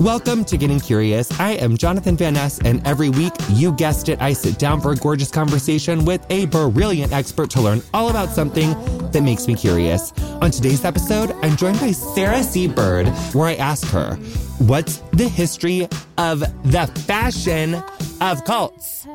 Welcome to Getting Curious. I am Jonathan Van Ness, and every week, you guessed it, I sit down for a gorgeous conversation with a brilliant expert to learn all about something that makes me curious. On today's episode, I'm joined by Sarah C. Bird, where I ask her, What's the history of the fashion of cults?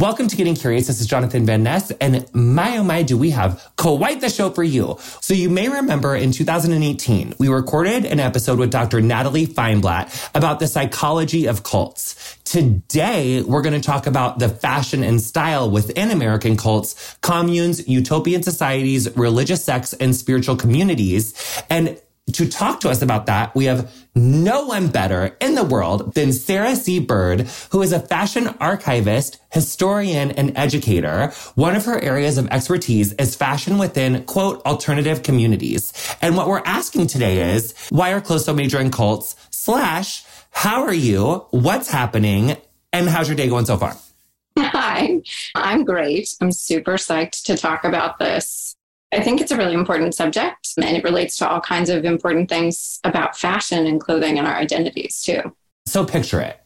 Welcome to Getting Curious. This is Jonathan Van Ness, and my oh my, do we have quite the show for you. So you may remember in 2018, we recorded an episode with Dr. Natalie Feinblatt about the psychology of cults. Today, we're going to talk about the fashion and style within American cults, communes, utopian societies, religious sects, and spiritual communities. And to talk to us about that, we have no one better in the world than Sarah C. Bird, who is a fashion archivist, historian, and educator. One of her areas of expertise is fashion within, quote, alternative communities. And what we're asking today is, why are clothes so major in cults? Slash, how are you? What's happening? And how's your day going so far? Hi, I'm great. I'm super psyched to talk about this. I think it's a really important subject and it relates to all kinds of important things about fashion and clothing and our identities too. So picture it.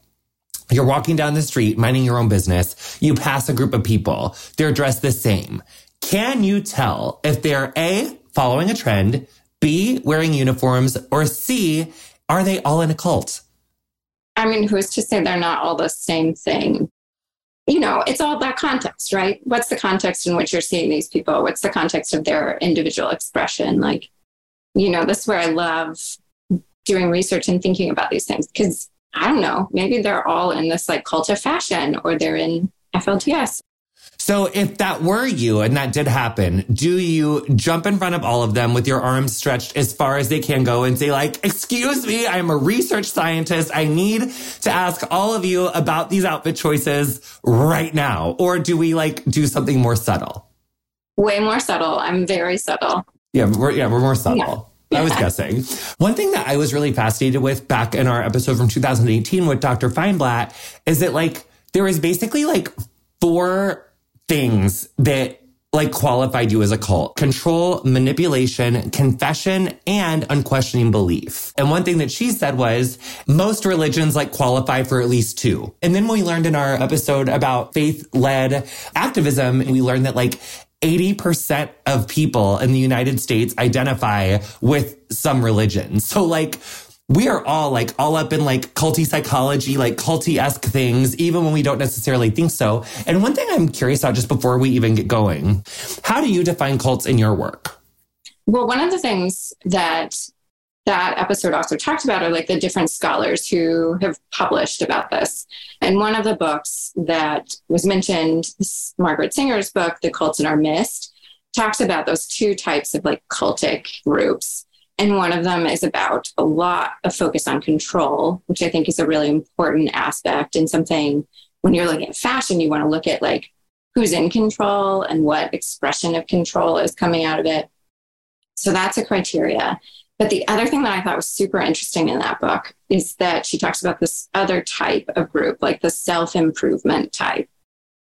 You're walking down the street, minding your own business. You pass a group of people. They're dressed the same. Can you tell if they're A, following a trend, B, wearing uniforms, or C, are they all in a cult? I mean, who's to say they're not all the same thing? You know, it's all about context, right? What's the context in which you're seeing these people? What's the context of their individual expression? Like, you know, this is where I love doing research and thinking about these things because I don't know, maybe they're all in this like cult of fashion or they're in FLDS so if that were you and that did happen, do you jump in front of all of them with your arms stretched as far as they can go and say like, excuse me, I'm a research scientist. I need to ask all of you about these outfit choices right now. Or do we like do something more subtle? Way more subtle. I'm very subtle. Yeah, we're, yeah, we're more subtle. Yeah. I was guessing. One thing that I was really fascinated with back in our episode from 2018 with Dr. Feinblatt is that like there was basically like four things that like qualified you as a cult control, manipulation, confession, and unquestioning belief. And one thing that she said was most religions like qualify for at least two. And then we learned in our episode about faith led activism, we learned that like 80% of people in the United States identify with some religion. So like we are all like all up in like culty psychology, like culty esque things, even when we don't necessarily think so. And one thing I'm curious about just before we even get going, how do you define cults in your work? Well, one of the things that that episode also talked about are like the different scholars who have published about this. And one of the books that was mentioned, Margaret Singer's book, The Cults in Our Midst, talks about those two types of like cultic groups. And one of them is about a lot of focus on control, which I think is a really important aspect and something when you're looking at fashion, you want to look at like who's in control and what expression of control is coming out of it. So that's a criteria. But the other thing that I thought was super interesting in that book is that she talks about this other type of group, like the self improvement type,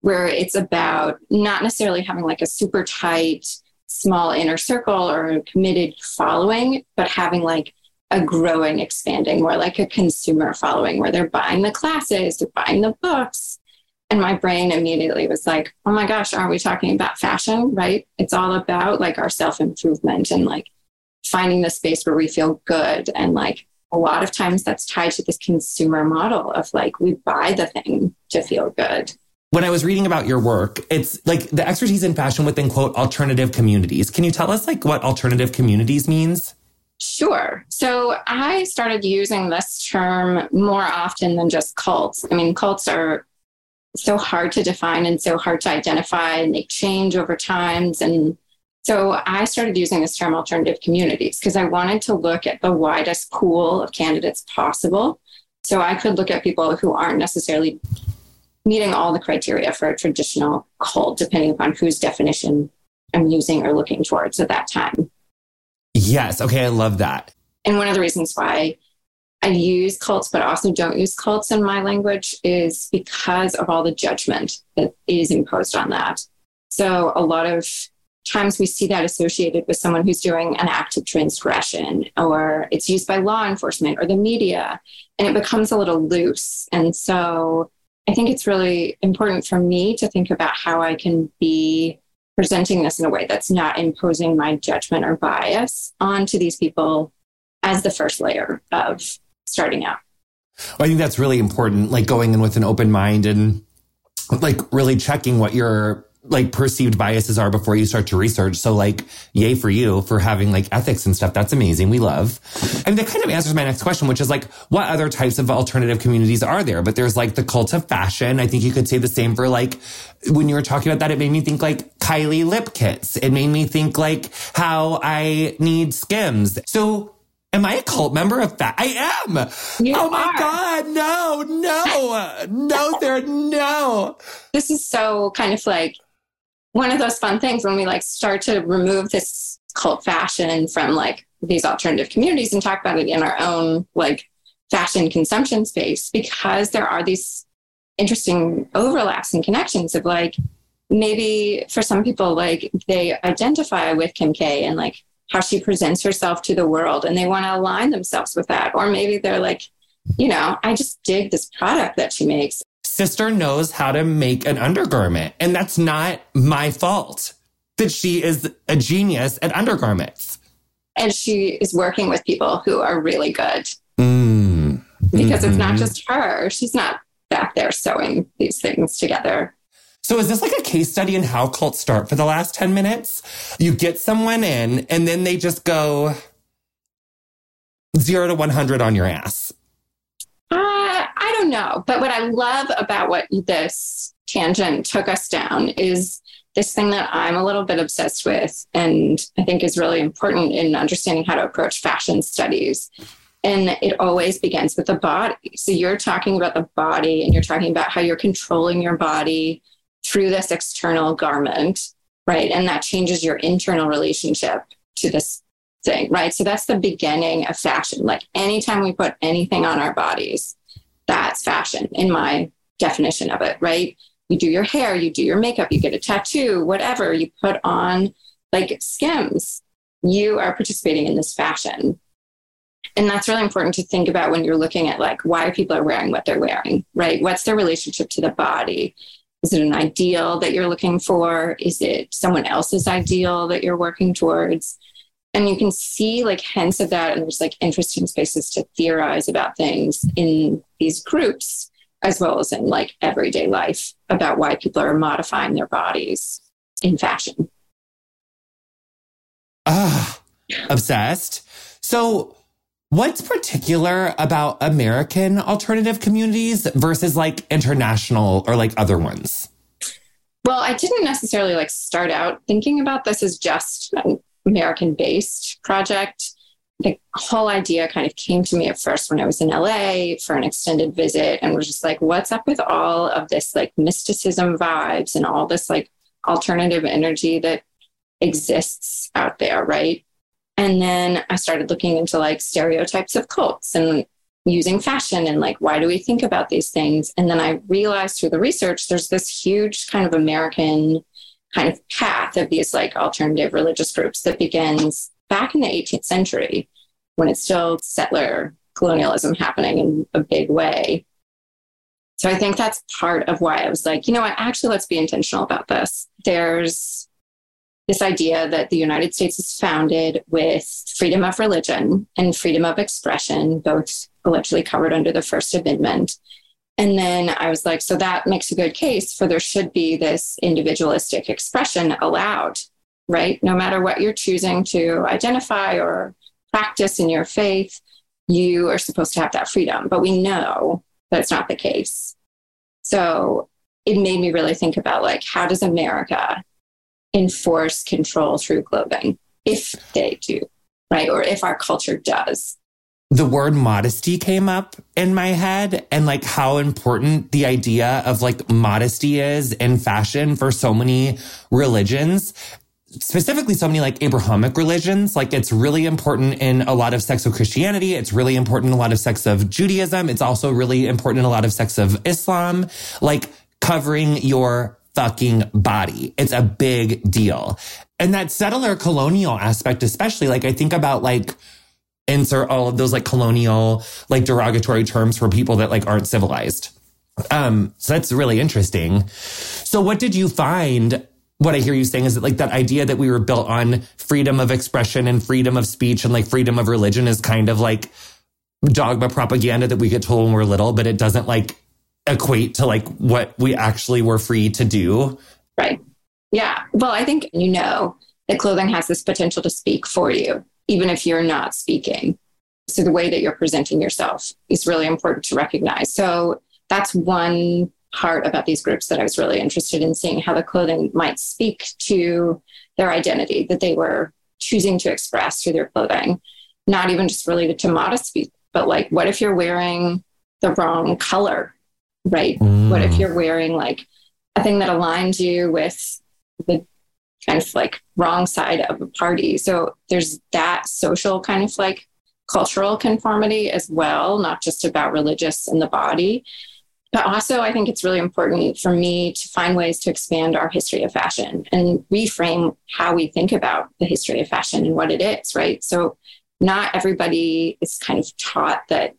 where it's about not necessarily having like a super tight, small inner circle or a committed following, but having like a growing, expanding, more like a consumer following where they're buying the classes, they're buying the books. And my brain immediately was like, oh my gosh, aren't we talking about fashion? Right? It's all about like our self improvement and like finding the space where we feel good. And like a lot of times that's tied to this consumer model of like we buy the thing to feel good when I was reading about your work, it's like the expertise in fashion within quote alternative communities. Can you tell us like what alternative communities means? Sure. So I started using this term more often than just cults. I mean, cults are so hard to define and so hard to identify and they change over times. And so I started using this term alternative communities because I wanted to look at the widest pool of candidates possible. So I could look at people who aren't necessarily meeting all the criteria for a traditional cult, depending upon whose definition I'm using or looking towards at that time. Yes. Okay. I love that. And one of the reasons why I use cults, but also don't use cults in my language is because of all the judgment that is imposed on that. So a lot of times we see that associated with someone who's doing an act of transgression or it's used by law enforcement or the media and it becomes a little loose and so i think it's really important for me to think about how i can be presenting this in a way that's not imposing my judgment or bias onto these people as the first layer of starting out. Well, i think that's really important like going in with an open mind and like really checking what your like perceived biases are before you start to research. So like, yay for you for having like ethics and stuff. That's amazing. We love. And that kind of answers my next question, which is like, what other types of alternative communities are there? But there's like the cult of fashion. I think you could say the same for like, when you were talking about that, it made me think like Kylie lip kits. It made me think like how I need skims. So Am I a cult member of that? I am. You oh my are. God. No, no, no, there, no. This is so kind of like one of those fun things when we like start to remove this cult fashion from like these alternative communities and talk about it in our own like fashion consumption space because there are these interesting overlaps and connections of like maybe for some people like they identify with Kim K and like how she presents herself to the world and they want to align themselves with that. Or maybe they're like you know I just dig this product that she makes sister knows how to make an undergarment. And that's not my fault that she is a genius at undergarments. And she is working with people who are really good. Mm. Because mm-hmm. it's not mm-hmm. just her. She's not back there sewing these things together. So is this like a case study in how cults start for the last 10 minutes? You get someone in and then they just go zero to 100 on your ass. Uh, I don't know. But what I love about what this tangent took us down is this thing that I'm a little bit obsessed with and I think is really important in understanding how to approach fashion studies. And it always begins with the body. So you're talking about the body and you're talking about how you're controlling your body through this external garment, right? And that changes your internal relationship to this thing, right? So that's the beginning of fashion. Like anytime we put anything on our bodies, that's fashion in my definition of it, right? You do your hair, you do your makeup, you get a tattoo, whatever, you put on like skims, you are participating in this fashion. And that's really important to think about when you're looking at like why people are wearing what they're wearing, right? What's their relationship to the body? Is it an ideal that you're looking for? Is it someone else's ideal that you're working towards? And you can see like hints of that and there's like interesting spaces to theorize about things in these groups as well as in like everyday life about why people are modifying their bodies in fashion. Ah obsessed. So what's particular about american alternative communities versus like international or like other ones? Well i didn't necessarily like start out thinking about this as just American based project. The whole idea kind of came to me at first when I was in LA for an extended visit and was just like, what's up with all of this like mysticism vibes and all this like alternative energy that exists out there, right? And then I started looking into like stereotypes of cults and using fashion and like, why do we think about these things? And then I realized through the research, there's this huge kind of American kind of path of these like alternative religious groups that begins back in the 18th century when it's still settler colonialism happening in a big way. So I think that's part of why I was like, you know what, actually, let's be intentional about this. There's this idea that the United States is founded with freedom of religion and freedom of expression, both allegedly covered under the First Amendment. And then I was like, so that makes a good case for there should be this individualistic expression allowed, right? No matter what you're choosing to identify or practice in your faith, you are supposed to have that freedom. But we know that's not the case. So it made me really think about like, how does America enforce control through clothing if they do, right? Or if our culture does the word modesty came up in my head and like how important the idea of like modesty is in fashion for so many religions specifically so many like Abrahamic religions. Like it's really important in a lot of sects of Christianity. It's really important in a lot of sects of Judaism. It's also really important in a lot of sects of Islam. Like covering your fucking body. It's a big deal. And that settler colonial aspect, especially like I think about like, insert all of those like colonial, like derogatory terms for people that like aren't civilized. Um, so that's really interesting. So what did you find? What I hear you saying is that like that idea that we were built on freedom of expression and freedom of speech and like freedom of religion is kind of like dogma propaganda that we get told when we're little, but it doesn't like equate to like what we actually were free to do. Right. Yeah. Well, I think you know that clothing has this potential to speak for you, even if you're not speaking. So the way that you're presenting yourself is really important to recognize. So that's one part about these groups that I was really interested in seeing how the clothing might speak to their identity that they were choosing to express through their clothing, not even just related to modesty, but like, what if you're wearing the wrong color right? Mm. What if mm. you're wearing like a thing that aligns you with the kind of like wrong side of a party? So there's that social kind of like cultural conformity as well, not just about religious and the body. But also, I think it's really important for me to find ways to expand our history of fashion and reframe how we think about the history of fashion and what it is, right? So, not everybody is kind of taught that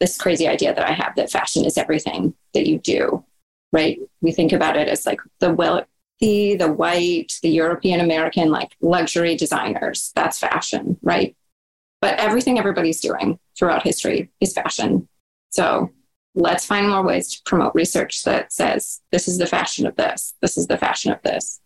this crazy idea that I have that fashion is everything that you do, right? We think about it as like the wealthy, the white, the European American, like luxury designers. That's fashion, right? But everything everybody's doing throughout history is fashion. So let's find more ways to promote research that says this is the fashion of this, this is the fashion of this.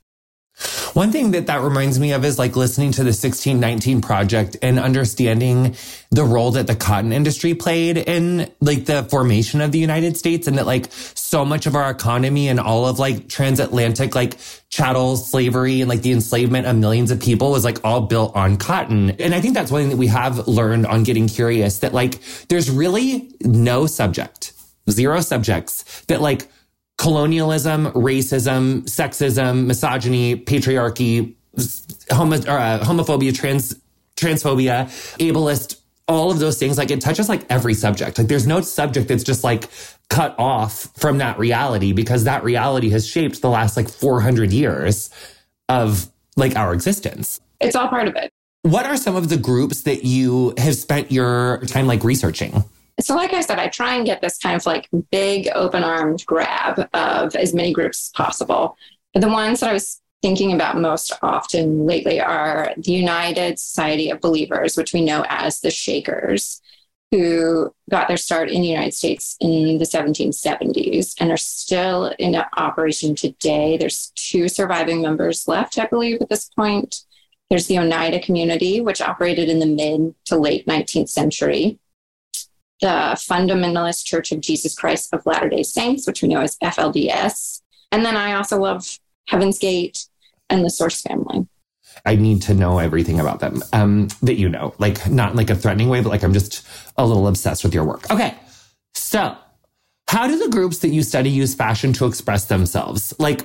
One thing that that reminds me of is like listening to the 1619 project and understanding the role that the cotton industry played in like the formation of the United States and that like so much of our economy and all of like transatlantic like chattel slavery and like the enslavement of millions of people was like all built on cotton. And I think that's one thing that we have learned on getting curious that like there's really no subject, zero subjects that like colonialism, racism, sexism, misogyny, patriarchy, homo, uh, homophobia, trans, transphobia, ableist, all of those things. Like it touches like every subject. Like there's no subject that's just like cut off from that reality because that reality has shaped the last like 400 years of like our existence. It's all part of it. What are some of the groups that you have spent your time like researching? So, like I said, I try and get this kind of like big open armed grab of as many groups as possible. But the ones that I was thinking about most often lately are the United Society of Believers, which we know as the Shakers, who got their start in the United States in the 1770s and are still in operation today. There's two surviving members left, I believe, at this point. There's the Oneida community, which operated in the mid to late 19th century the Fundamentalist Church of Jesus Christ of Latter day Saints, which we know as FLDS. And then I also love Heaven's Gate and the Source family. I need to know everything about them um, that you know, like not in like a threatening way, but like I'm just a little obsessed with your work. Okay. So, how do the groups that you study use fashion to express themselves? Like,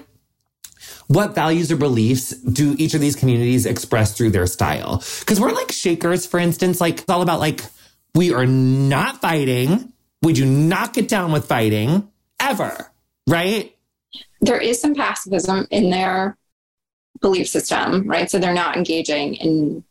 what values or beliefs do each of these communities express through their style? Because we're like shakers, for instance, like it's all about like we are not fighting. We do not get down with fighting ever, right? There is some pacifism in their belief system, right? So they're not engaging in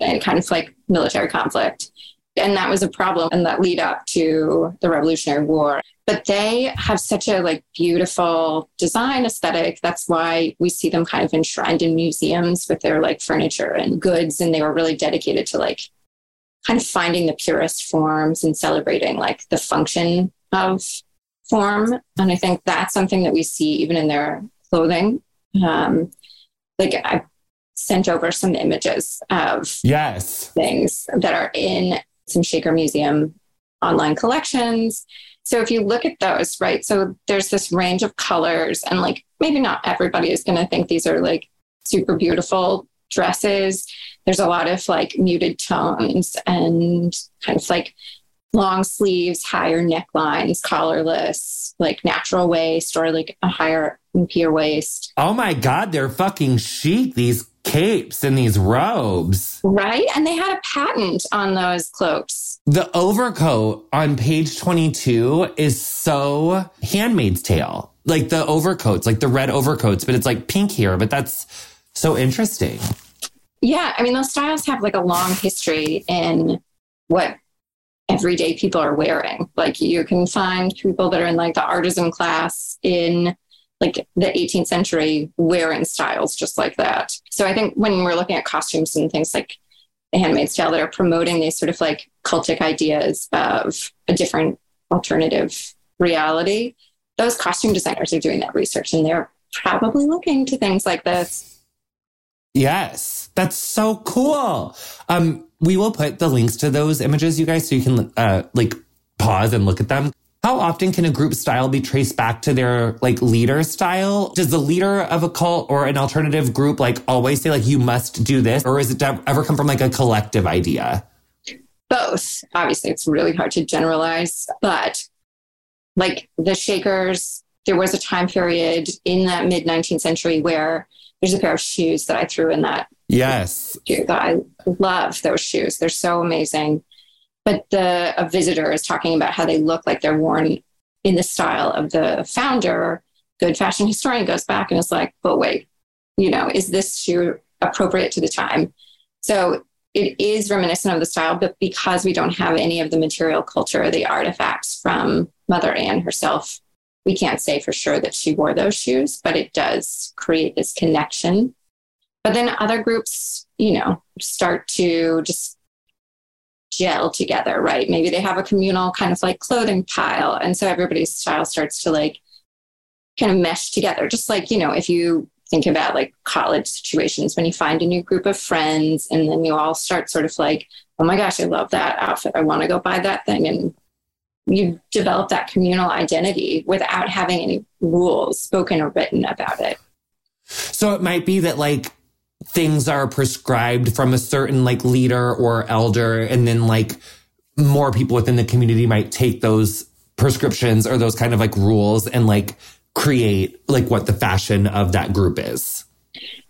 any kind of like military conflict. And that was a problem in that lead up to the Revolutionary War. But they have such a like beautiful design aesthetic. That's why we see them kind of enshrined in museums with their like furniture and goods. And they were really dedicated to like kind of finding the purest forms and celebrating like the function of form. And I think that's something that we see even in their clothing. Um, like I sent over some images of yes things that are in some Shaker Museum online collections. So if you look at those, right? So there's this range of colors, and like maybe not everybody is going to think these are like super beautiful dresses. There's a lot of like muted tones and kind of like long sleeves, higher necklines, collarless, like natural waist or like a higher and waist. Oh my God, they're fucking chic, these capes and these robes. Right? And they had a patent on those cloaks. The overcoat on page 22 is so Handmaid's Tale. Like the overcoats, like the red overcoats, but it's like pink here, but that's so interesting. Yeah. I mean, those styles have like a long history in what everyday people are wearing. Like you can find people that are in like the artisan class in like the 18th century wearing styles just like that. So I think when we're looking at costumes and things like the Handmaid's Tale that are promoting these sort of like cultic ideas of a different alternative reality, those costume designers are doing that research and they're probably looking to things like this. Yes, that's so cool. Um, we will put the links to those images, you guys, so you can uh, like pause and look at them. How often can a group style be traced back to their like leader style? Does the leader of a cult or an alternative group like always say like you must do this, or is it ever come from like a collective idea? Both. Obviously, it's really hard to generalize, but like the Shakers, there was a time period in that mid 19th century where there's a pair of shoes that I threw in that. Yes. That I love those shoes. They're so amazing but the a visitor is talking about how they look like they're worn in the style of the founder good fashion historian goes back and is like but wait you know is this shoe appropriate to the time so it is reminiscent of the style but because we don't have any of the material culture the artifacts from mother anne herself we can't say for sure that she wore those shoes but it does create this connection but then other groups you know start to just gel together, right? Maybe they have a communal kind of like clothing pile. And so everybody's style starts to like kind of mesh together. Just like, you know, if you think about like college situations when you find a new group of friends and then you all start sort of like, oh my gosh, I love that outfit. I want to go buy that thing. And you develop that communal identity without having any rules spoken or written about it. So it might be that like things are prescribed from a certain like leader or elder and then like more people within the community might take those prescriptions or those kind of like rules and like create like what the fashion of that group is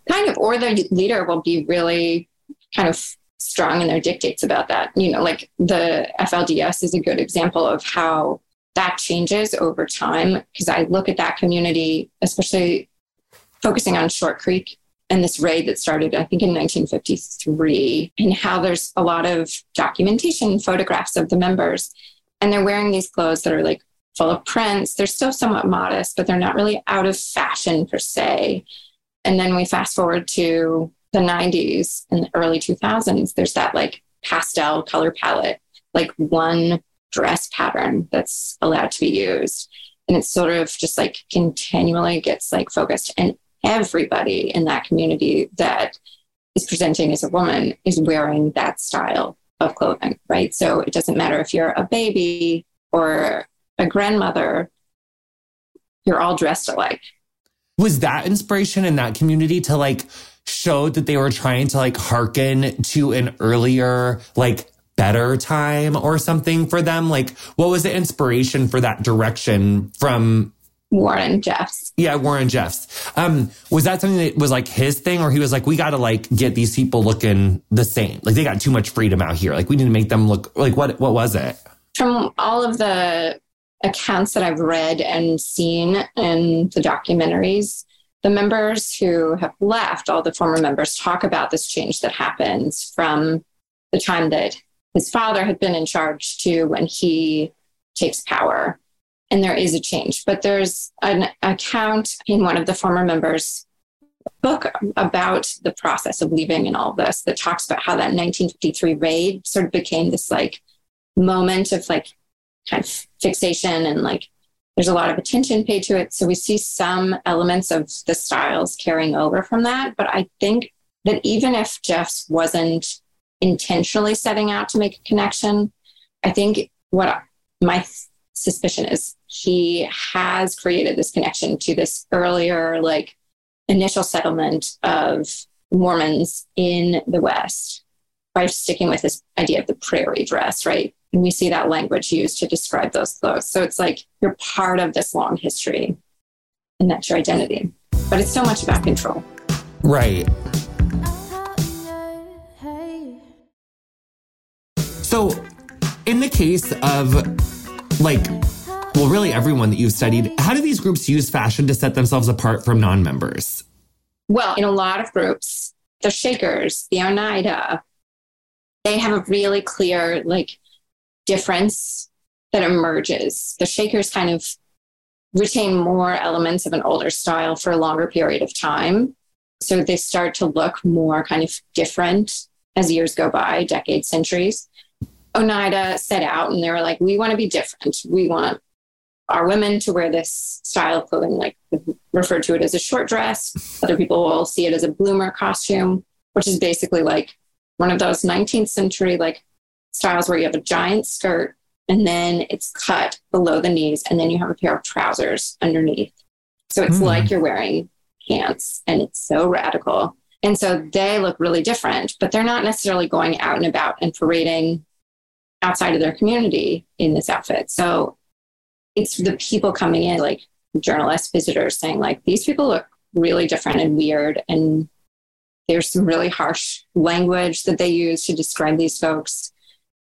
kind of or the leader will be really kind of strong in their dictates about that you know like the flds is a good example of how that changes over time because i look at that community especially focusing on short creek and this raid that started, I think, in 1953, and how there's a lot of documentation, photographs of the members. And they're wearing these clothes that are like full of prints. They're still somewhat modest, but they're not really out of fashion per se. And then we fast forward to the 90s and the early 2000s. There's that like pastel color palette, like one dress pattern that's allowed to be used. And it sort of just like continually gets like focused. And everybody in that community that is presenting as a woman is wearing that style of clothing, right? So it doesn't matter if you're a baby or a grandmother, you're all dressed alike. Was that inspiration in that community to like show that they were trying to like hearken to an earlier, like better time or something for them? Like, what was the inspiration for that direction from Warren Jeffs. Yeah, Warren Jeffs. Um, was that something that was like his thing, or he was like, we got to like get these people looking the same? Like they got too much freedom out here. Like we need to make them look like what? What was it? From all of the accounts that I've read and seen in the documentaries, the members who have left, all the former members, talk about this change that happens from the time that his father had been in charge to when he takes power and there is a change. But there's an account in one of the former members' book about the process of leaving and all this that talks about how that 1953 raid sort of became this like moment of like kind of fixation and like there's a lot of attention paid to it. So we see some elements of the styles carrying over from that. But I think that even if Jeffs wasn't intentionally setting out to make a connection, I think what my suspicion is he has created this connection to this earlier, like initial settlement of Mormons in the West by sticking with this idea of the prairie dress, right? And we see that language used to describe those clothes. So it's like you're part of this long history and that's your identity. But it's so much about control. Right. So, in the case of like, well, really everyone that you've studied, how do these groups use fashion to set themselves apart from non members? Well, in a lot of groups, the Shakers, the Oneida, they have a really clear like difference that emerges. The Shakers kind of retain more elements of an older style for a longer period of time. So they start to look more kind of different as years go by, decades, centuries. Oneida set out and they were like, we want to be different. We want our women to wear this style of clothing, like referred to it as a short dress. Other people will see it as a bloomer costume, which is basically like one of those 19th century like styles where you have a giant skirt and then it's cut below the knees and then you have a pair of trousers underneath. So it's mm. like you're wearing pants and it's so radical. And so they look really different, but they're not necessarily going out and about and parading outside of their community in this outfit. So it's the people coming in, like journalists, visitors saying, like, these people look really different and weird. And there's some really harsh language that they use to describe these folks.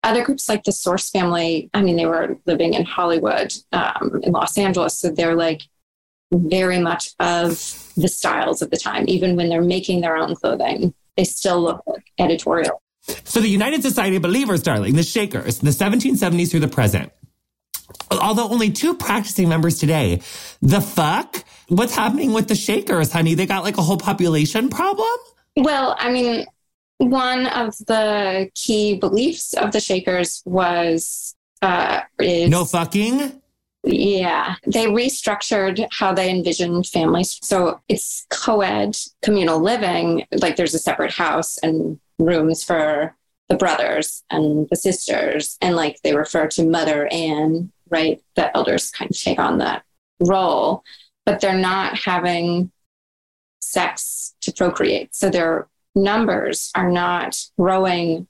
Other groups like the Source family, I mean, they were living in Hollywood, um, in Los Angeles. So they're like very much of the styles of the time. Even when they're making their own clothing, they still look like editorial. So the United Society of Believers, darling, the Shakers, the 1770s through the present. Although only two practicing members today. The fuck? What's happening with the Shakers, honey? They got like a whole population problem? Well, I mean, one of the key beliefs of the Shakers was uh, is no fucking. Yeah, they restructured how they envisioned families. So it's co ed communal living. Like there's a separate house and rooms for the brothers and the sisters. And like they refer to Mother Anne, right? The elders kind of take on that role, but they're not having sex to procreate. So their numbers are not growing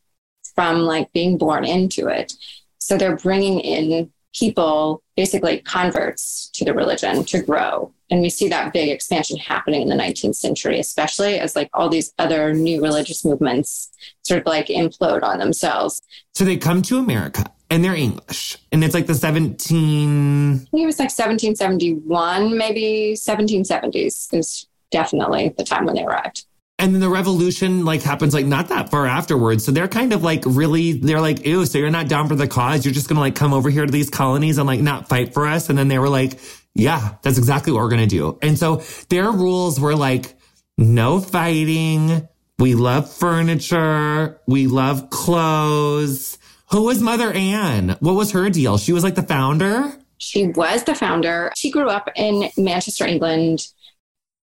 from like being born into it. So they're bringing in people, basically converts to the religion to grow. And we see that big expansion happening in the 19th century, especially as like all these other new religious movements sort of like implode on themselves. So they come to America and they're English. And it's like the 17. I think it was like 1771, maybe 1770s is definitely the time when they arrived and then the revolution like happens like not that far afterwards. So they're kind of like really, they're like, ew, so you're not down for the cause. You're just going to like come over here to these colonies and like not fight for us. And then they were like, yeah, that's exactly what we're going to do. And so their rules were like, no fighting. We love furniture. We love clothes. Who was Mother Anne? What was her deal? She was like the founder? She was the founder. She grew up in Manchester, England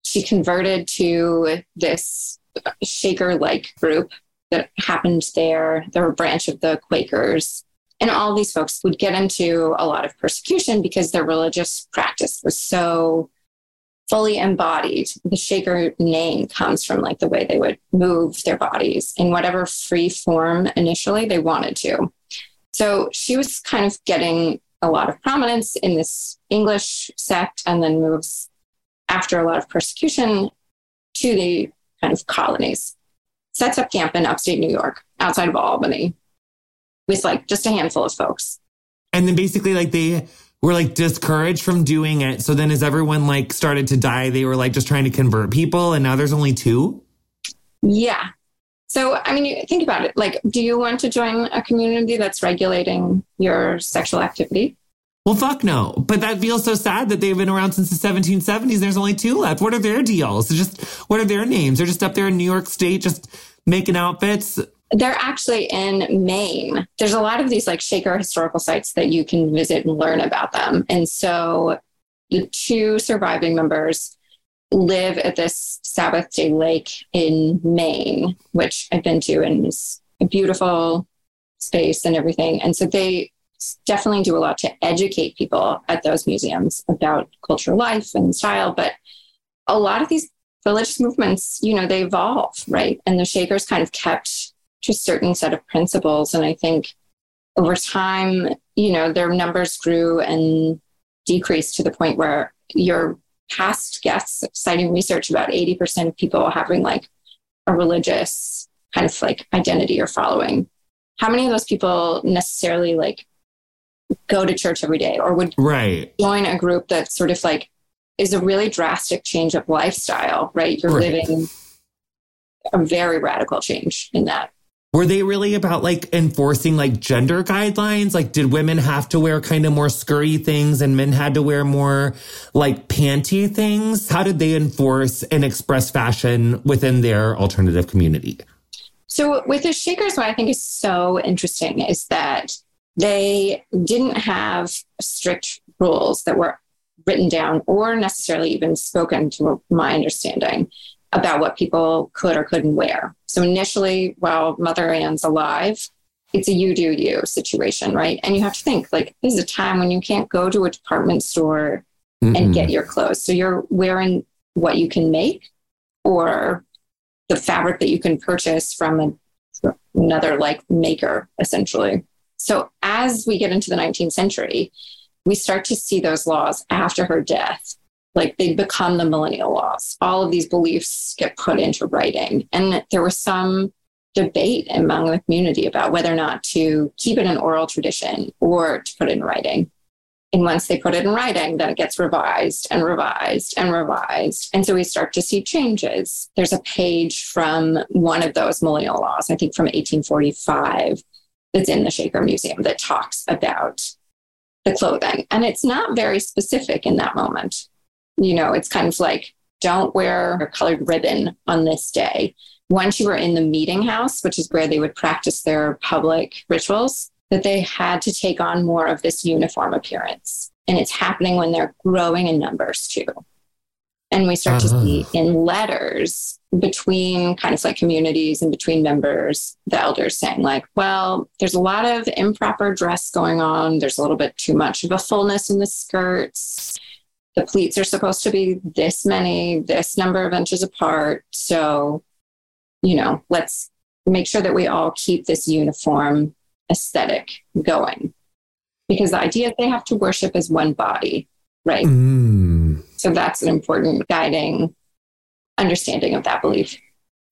she converted to this Shaker like group that happened there. They were a branch of the Quakers. And all these folks would get into a lot of persecution because their religious practice was so fully embodied. The Shaker name comes from like the way they would move their bodies in whatever free form initially they wanted to. So she was kind of getting a lot of prominence in this English sect and then moves after a lot of persecution to the kind of colonies. Sets up camp in upstate New York, outside of Albany, with like just a handful of folks. And then basically, like they were like discouraged from doing it. So then, as everyone like started to die, they were like just trying to convert people, and now there's only two. Yeah. So, I mean, think about it. Like, do you want to join a community that's regulating your sexual activity? Well, fuck no. But that feels so sad that they've been around since the 1770s. There's only two left. What are their deals? They're just what are their names? They're just up there in New York State, just making outfits. They're actually in Maine. There's a lot of these like Shaker historical sites that you can visit and learn about them. And so the two surviving members live at this Sabbath Day Lake in Maine, which I've been to and is a beautiful space and everything. And so they definitely do a lot to educate people at those museums about cultural life and style. But a lot of these religious movements, you know, they evolve, right? And the Shakers kind of kept to a certain set of principles. And I think over time, you know, their numbers grew and decreased to the point where your past guests citing research about 80% of people having like a religious kind of like identity or following. How many of those people necessarily like go to church every day or would right. join a group that sort of like is a really drastic change of lifestyle, right? You're right. living a very radical change in that. Were they really about like enforcing like gender guidelines? Like, did women have to wear kind of more scurry things and men had to wear more like panty things? How did they enforce and express fashion within their alternative community? So, with the Shakers, what I think is so interesting is that they didn't have strict rules that were written down or necessarily even spoken to my understanding about what people could or couldn't wear. So initially, while Mother Anne's alive, it's a you do you situation, right? And you have to think like this is a time when you can't go to a department store mm and get your clothes. So you're wearing what you can make or the fabric that you can purchase from a, another like maker, essentially. So as we get into the 19th century, we start to see those laws after her death like they become the millennial laws. All of these beliefs get put into writing. And there was some debate among the community about whether or not to keep it an oral tradition or to put it in writing. And once they put it in writing, then it gets revised and revised and revised. And so we start to see changes. There's a page from one of those millennial laws, I think from 1845, that's in the Shaker Museum that talks about the clothing. And it's not very specific in that moment you know, it's kind of like, don't wear a colored ribbon on this day. Once you were in the meeting house, which is where they would practice their public rituals, that they had to take on more of this uniform appearance. And it's happening when they're growing in numbers too. And we start uh-huh. to see in letters between kind of like communities and between members, the elders saying, like, well, there's a lot of improper dress going on. There's a little bit too much of a fullness in the skirts the pleats are supposed to be this many, this number of inches apart. So, you know, let's make sure that we all keep this uniform aesthetic going. Because the idea is they have to worship as one body, right? Mm. So that's an important guiding understanding of that belief.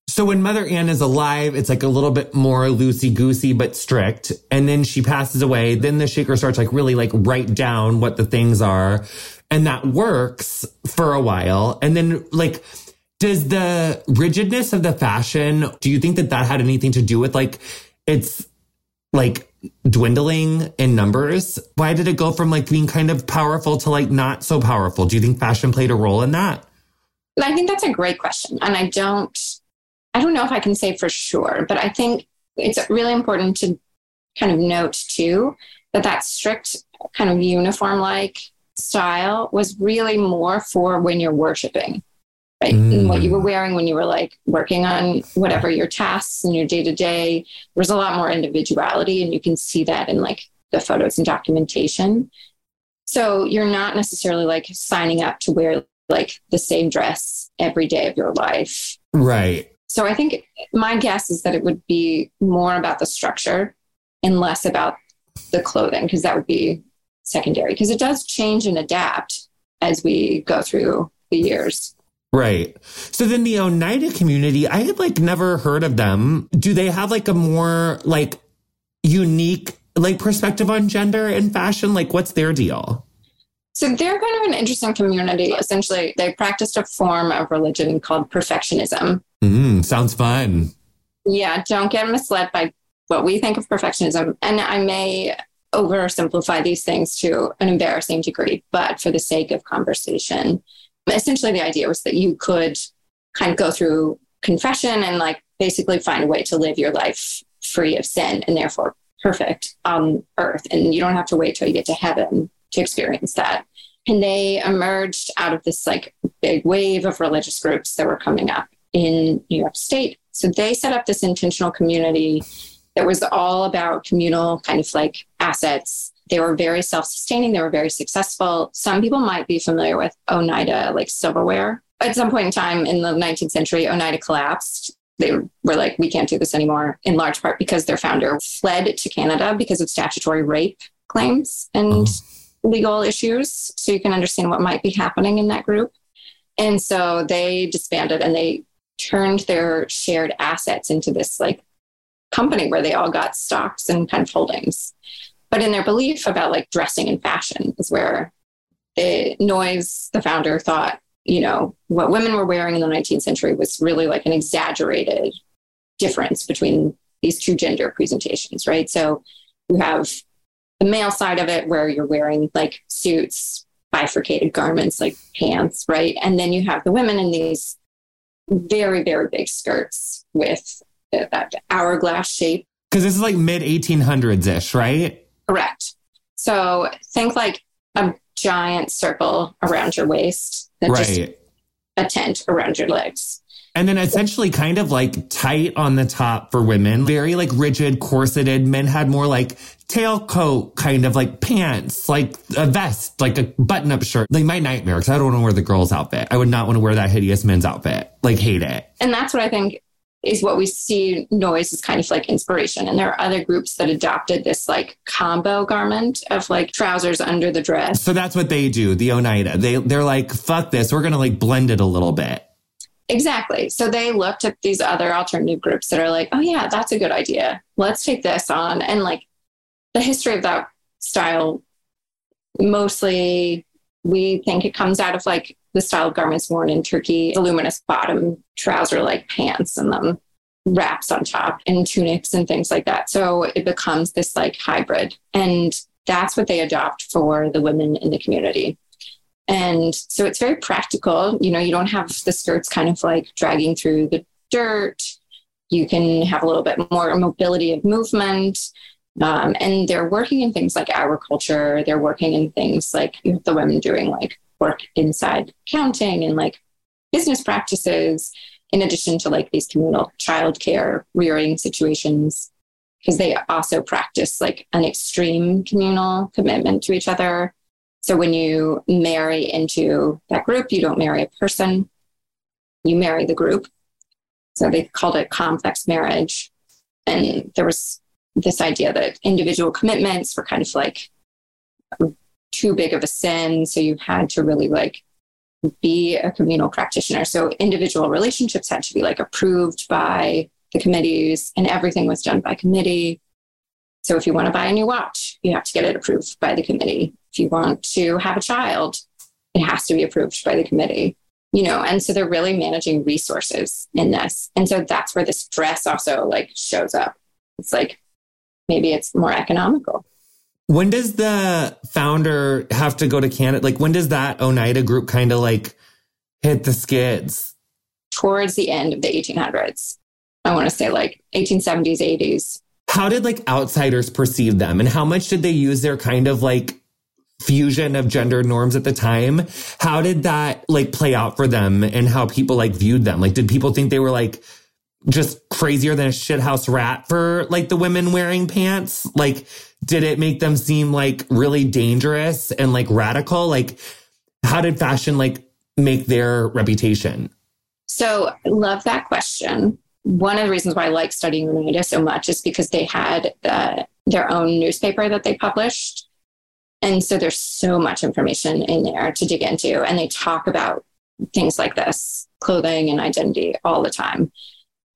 So when Mother Anne is alive, it's like a little bit more loosey goosey, but strict. And then she passes away. Then the shaker starts like really like write down what the things are. And that works for a while. And then like, does the rigidness of the fashion, do you think that that had anything to do with like, it's like dwindling in numbers? Why did it go from like being kind of powerful to like not so powerful? Do you think fashion played a role in that? I think that's a great question. And I don't, I don't know if I can say for sure, but I think it's really important to kind of note too that that strict kind of uniform like style was really more for when you're worshiping right mm. and what you were mm. wearing when you were like working on whatever your tasks and your day to day there's a lot more individuality and you can see that in like the photos and documentation so you're not necessarily like signing up to wear like the same dress every day of your life right so I think my guess is that it would be more about the structure and less about the clothing, because that would be secondary, because it does change and adapt as we go through the years. Right. So then the Oneida community, I had like never heard of them. Do they have like a more like unique like perspective on gender and fashion? Like what's their deal? So they're kind of an interesting community. Essentially, they practiced a form of religion called perfectionism. Mm, sounds fun. Yeah, don't get misled by what we think of perfectionism. And I may oversimplify these things to an embarrassing degree, but for the sake of conversation, essentially the idea was that you could kind of go through confession and like basically find a way to live your life free of sin and therefore perfect on earth. And you don't have to wait till you get to heaven to experience that. And they emerged out of this like big wave of religious groups that were coming up in New York State. So they set up this intentional community that was all about communal kind of like assets. They were very self sustaining, they were very successful. Some people might be familiar with Oneida, like silverware. At some point in time in the 19th century, Oneida collapsed. They were like, we can't do this anymore, in large part because their founder fled to Canada because of statutory rape claims and oh. legal issues. So you can understand what might be happening in that group. And so they disbanded and they turned their shared assets into this like company where they all got stocks and kind of holdings. But in their belief about like dressing and fashion is where it, Noyes, the founder, thought, you know, what women were wearing in the 19th century was really like an exaggerated difference between these two gender presentations, right? So you have the male side of it where you're wearing like suits, bifurcated garments like pants, right? And then you have the women in these very, very big skirts with uh, that hourglass shape. Because this is like mid 1800s ish, right? Correct. So think like a giant circle around your waist, right. just a tent around your legs. And then essentially kind of like tight on the top for women, very like rigid, corseted. Men had more like tailcoat kind of like pants, like a vest, like a button up shirt. Like my nightmare, because I don't want to wear the girl's outfit. I would not want to wear that hideous men's outfit. Like hate it. And that's what I think is what we see Noyes as kind of like inspiration. And there are other groups that adopted this like combo garment of like trousers under the dress. So that's what they do, the Oneida. They they're like, fuck this, we're gonna like blend it a little bit. Exactly. So they looked at these other alternative groups that are like, oh, yeah, that's a good idea. Let's take this on. And like the history of that style, mostly we think it comes out of like the style of garments worn in Turkey, voluminous bottom trouser like pants and then wraps on top and tunics and things like that. So it becomes this like hybrid. And that's what they adopt for the women in the community. And so it's very practical. You know, you don't have the skirts kind of like dragging through the dirt. You can have a little bit more mobility of movement. Um, and they're working in things like agriculture. They're working in things like the women doing like work inside counting and like business practices, in addition to like these communal childcare rearing situations, because they also practice like an extreme communal commitment to each other. So when you marry into that group, you don't marry a person, you marry the group. So they called it complex marriage. And there was this idea that individual commitments were kind of like too big of a sin. So you had to really like be a communal practitioner. So individual relationships had to be like approved by the committees and everything was done by committee. So if you want to buy a new watch, you have to get it approved by the committee. If you want to have a child, it has to be approved by the committee. You know, and so they're really managing resources in this. And so that's where the stress also like shows up. It's like maybe it's more economical. When does the founder have to go to Canada? Like when does that Oneida group kind of like hit the skids? Towards the end of the 1800s. I want to say like 1870s, 80s how did like outsiders perceive them and how much did they use their kind of like fusion of gender norms at the time how did that like play out for them and how people like viewed them like did people think they were like just crazier than a shithouse rat for like the women wearing pants like did it make them seem like really dangerous and like radical like how did fashion like make their reputation so I love that question one of the reasons why I like studying Oneida so much is because they had uh, their own newspaper that they published. And so there's so much information in there to dig into. And they talk about things like this, clothing and identity all the time.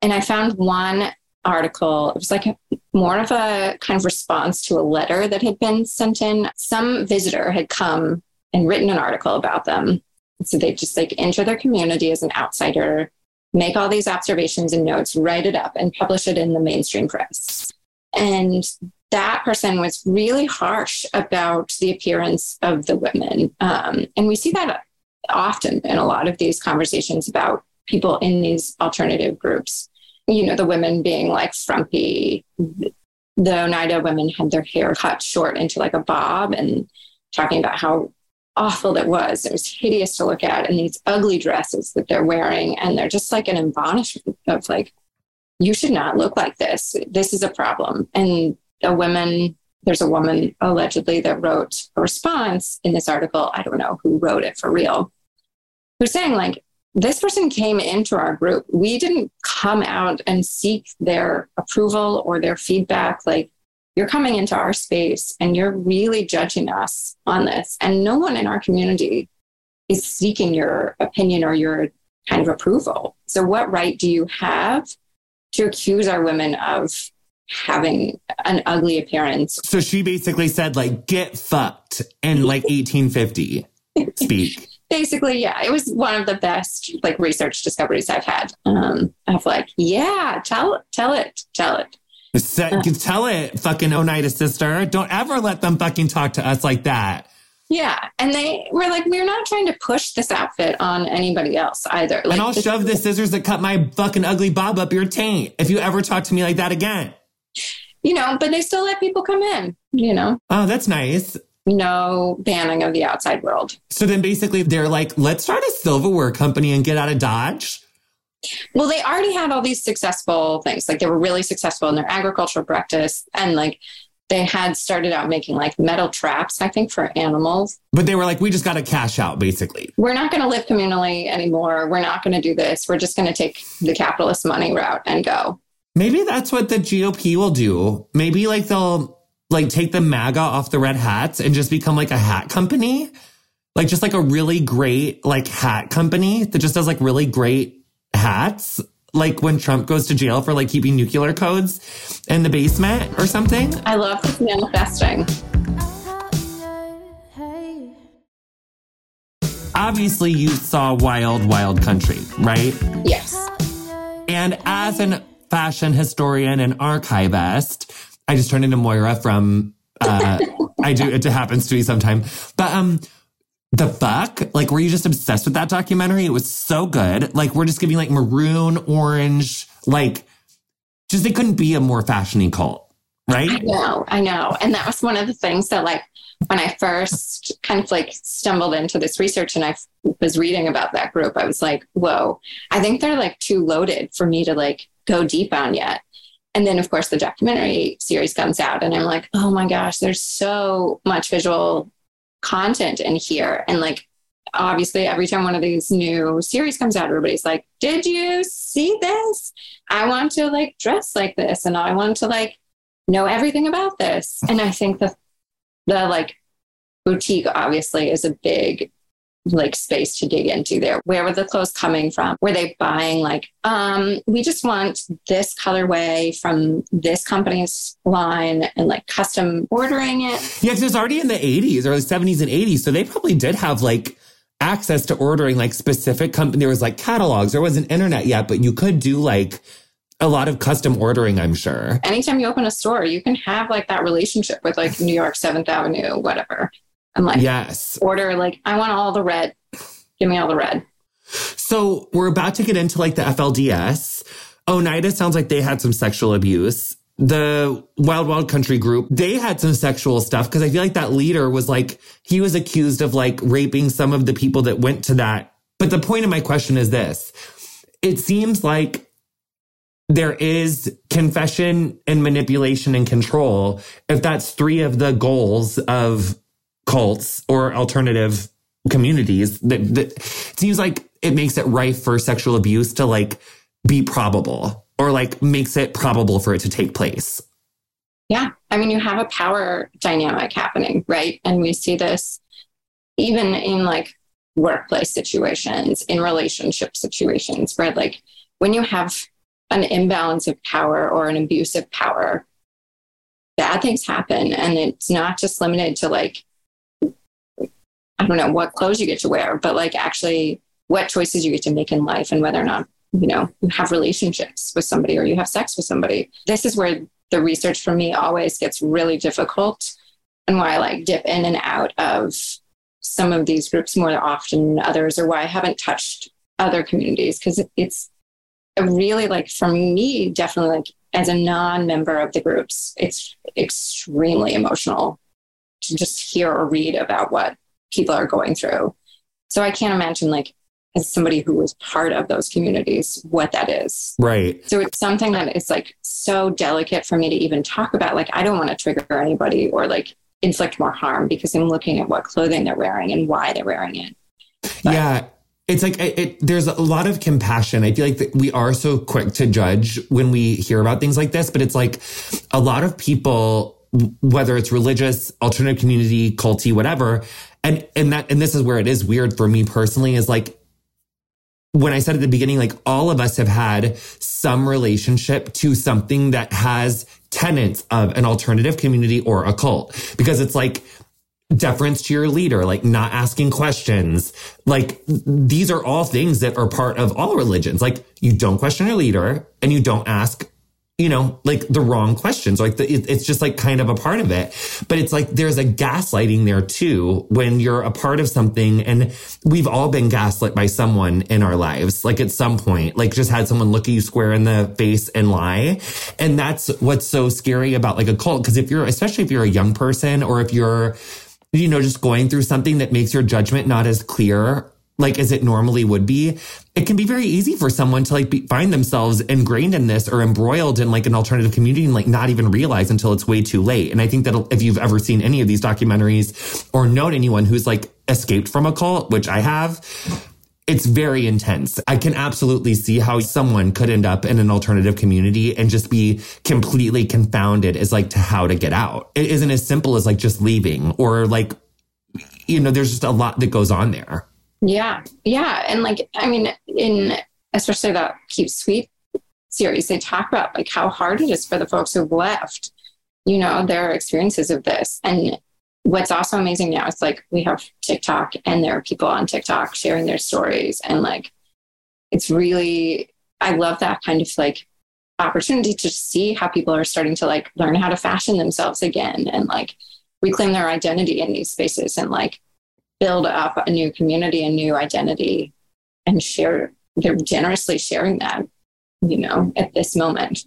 And I found one article, it was like a, more of a kind of response to a letter that had been sent in. Some visitor had come and written an article about them. So they just like enter their community as an outsider make all these observations and notes, write it up, and publish it in the mainstream press. And that person was really harsh about the appearance of the women. Um, and we see that often in a lot of these conversations about people in these alternative groups. You know, the women being like frumpy. The Oneida women had their hair cut short into like a bob and talking about how awful it was. It was hideous to look at, and these ugly dresses that they're wearing, and they're just like an admonishment of like, you should not look like this. This is a problem. And a woman, there's a woman allegedly that wrote a response in this article. I don't know who wrote it for real. Who's saying like, this person came into our group. We didn't come out and seek their approval or their feedback. Like you're coming into our space and you're really judging us on this. And no one in our community is seeking your opinion or your kind of approval. So, what right do you have to accuse our women of having an ugly appearance. So she basically said, like, get fucked in like 1850 speak. Basically, yeah, it was one of the best like research discoveries I've had. Um, of like, yeah, tell tell it, tell it. Set, uh, tell it, fucking Oneida sister. Don't ever let them fucking talk to us like that. Yeah. And they were like, we're not trying to push this outfit on anybody else either. Like, and I'll shove the scissors that cut my fucking ugly bob up your taint if you ever talk to me like that again. You know, but they still let people come in, you know? Oh, that's nice. No banning of the outside world. So then basically they're like, let's start a silverware company and get out of Dodge. Well, they already had all these successful things. Like they were really successful in their agricultural practice and like they had started out making like metal traps, I think, for animals. But they were like, we just got to cash out, basically. We're not going to live communally anymore. We're not going to do this. We're just going to take the capitalist money route and go. Maybe that's what the GOP will do. Maybe like they'll like take the MAGA off the red hats and just become like a hat company. Like just like a really great like hat company that just does like really great hats like when Trump goes to jail for like keeping nuclear codes in the basement or something. I love this manifesting. Obviously, you saw Wild Wild Country, right? Yes. And as an fashion historian and archivist, I just turned into Moira from uh, I do it happens to me sometime. But um the fuck? Like, were you just obsessed with that documentary? It was so good. Like, we're just giving like maroon, orange, like, just they couldn't be a more fashiony cult, right? I know, I know. And that was one of the things that, like, when I first kind of like stumbled into this research and I was reading about that group, I was like, whoa, I think they're like too loaded for me to like go deep on yet. And then, of course, the documentary series comes out, and I'm like, oh my gosh, there's so much visual content in here. And like, obviously, every time one of these new series comes out, everybody's like, Did you see this? I want to like dress like this and I want to like know everything about this. And I think the, the like boutique obviously is a big like space to dig into there. Where were the clothes coming from? Were they buying like, um, we just want this colorway from this company's line and like custom ordering it? Yeah, because it was already in the 80s or the 70s and 80s. So they probably did have like access to ordering like specific company. There was like catalogs. There wasn't internet yet, but you could do like a lot of custom ordering, I'm sure. Anytime you open a store, you can have like that relationship with like New York 7th Avenue, whatever. I'm like, yes. Order like I want all the red. Give me all the red. So we're about to get into like the FLDS. Oneida sounds like they had some sexual abuse. The Wild Wild Country group, they had some sexual stuff because I feel like that leader was like, he was accused of like raping some of the people that went to that. But the point of my question is this it seems like there is confession and manipulation and control. If that's three of the goals of cults or alternative communities that, that it seems like it makes it rife for sexual abuse to like be probable or like makes it probable for it to take place. Yeah. I mean, you have a power dynamic happening, right? And we see this even in like workplace situations, in relationship situations, where like when you have an imbalance of power or an abusive power, bad things happen. And it's not just limited to like I don't know what clothes you get to wear, but like actually what choices you get to make in life and whether or not, you know, you have relationships with somebody or you have sex with somebody. This is where the research for me always gets really difficult and why I like dip in and out of some of these groups more often than others or why I haven't touched other communities because it's really like for me definitely like as a non-member of the groups it's extremely emotional to just hear or read about what people are going through. So I can't imagine like as somebody who was part of those communities what that is. Right. So it's something that is like so delicate for me to even talk about. Like I don't want to trigger anybody or like inflict more harm because I'm looking at what clothing they're wearing and why they're wearing it. But, yeah. It's like it, it, there's a lot of compassion. I feel like we are so quick to judge when we hear about things like this, but it's like a lot of people, whether it's religious, alternative community, culty, whatever, and and that and this is where it is weird for me personally is like when I said at the beginning, like all of us have had some relationship to something that has tenets of an alternative community or a cult, because it's like deference to your leader, like not asking questions. Like these are all things that are part of all religions. Like you don't question your leader and you don't ask you know, like the wrong questions. Like the, it, it's just like kind of a part of it. But it's like there's a gaslighting there too when you're a part of something. And we've all been gaslit by someone in our lives, like at some point, like just had someone look at you square in the face and lie. And that's what's so scary about like a cult. Cause if you're, especially if you're a young person or if you're, you know, just going through something that makes your judgment not as clear like as it normally would be, it can be very easy for someone to like be, find themselves ingrained in this or embroiled in like an alternative community and like not even realize until it's way too late. And I think that if you've ever seen any of these documentaries or known anyone who's like escaped from a cult, which I have, it's very intense. I can absolutely see how someone could end up in an alternative community and just be completely confounded as like to how to get out. It isn't as simple as like just leaving or like, you know, there's just a lot that goes on there. Yeah. Yeah. And like, I mean, in especially that Keep Sweet series, they talk about like how hard it is for the folks who've left, you know, their experiences of this. And what's also amazing now is like we have TikTok and there are people on TikTok sharing their stories. And like, it's really, I love that kind of like opportunity to see how people are starting to like learn how to fashion themselves again and like reclaim their identity in these spaces and like build up a new community, a new identity, and share. They're generously sharing that, you know, at this moment.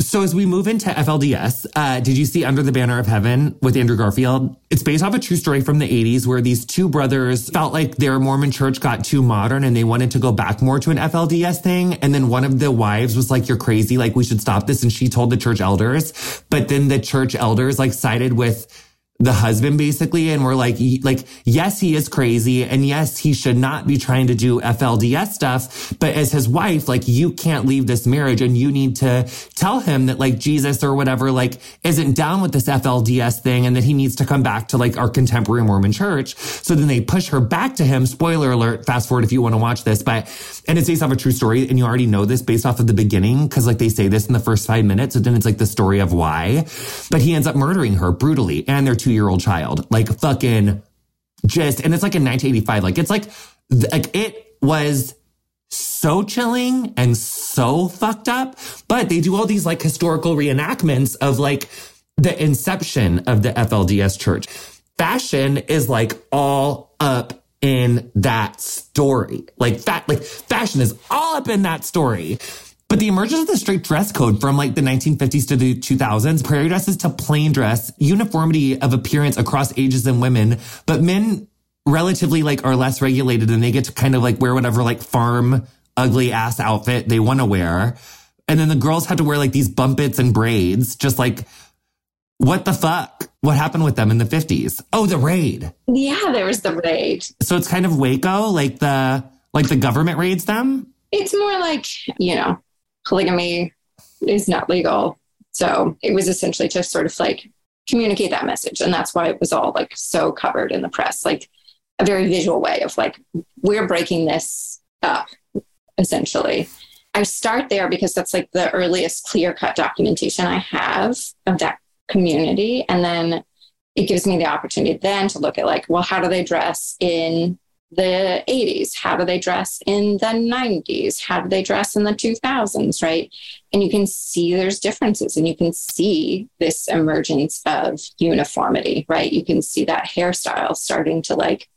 So as we move into FLDS, uh, did you see Under the Banner of Heaven with Andrew Garfield? It's based off a true story from the 80s where these two brothers felt like their Mormon church got too modern and they wanted to go back more to an FLDS thing. And then one of the wives was like, you're crazy. Like we should stop this. And she told the church elders, but then the church elders like sided with the husband basically and we're like like yes he is crazy and yes he should not be trying to do FLDS stuff but as his wife like you can't leave this marriage and you need to tell him that like Jesus or whatever like isn't down with this FLDS thing and that he needs to come back to like our contemporary Mormon church. So then they push her back to him. Spoiler alert fast forward if you want to watch this but and it's based off a true story and you already know this based off of the beginning because like they say this in the first 5 minutes so then it's like the story of why. But he ends up murdering her brutally and they're two two year old child. Like fucking just, and it's like in 1985. Like it's like, like it was so chilling and so fucked up. But they do all these like historical reenactments of like the inception of the FLDS church. Fashion is like all up in that story. Like fat, like fashion is all up in that story. But the emergence of the straight dress code from like the 1950s to the 2000s, prairie dresses to plain dress, uniformity of appearance across ages and women, but men relatively like are less regulated and they get to kind of like wear whatever like farm ugly ass outfit they want to wear. And then the girls had to wear like these bumpets and braids, just like what the fuck? What happened with them in the 50s? Oh, the raid. Yeah, there was the raid. So it's kind of Waco, like the like the government raids them? It's more like, you know, polygamy is not legal. So it was essentially to sort of like communicate that message. And that's why it was all like so covered in the press, like a very visual way of like, we're breaking this up, essentially. I start there because that's like the earliest clear cut documentation I have of that community. And then it gives me the opportunity then to look at like, well, how do they dress in the 80s? How do they dress in the 90s? How do they dress in the 2000s? Right. And you can see there's differences and you can see this emergence of uniformity, right? You can see that hairstyle starting to like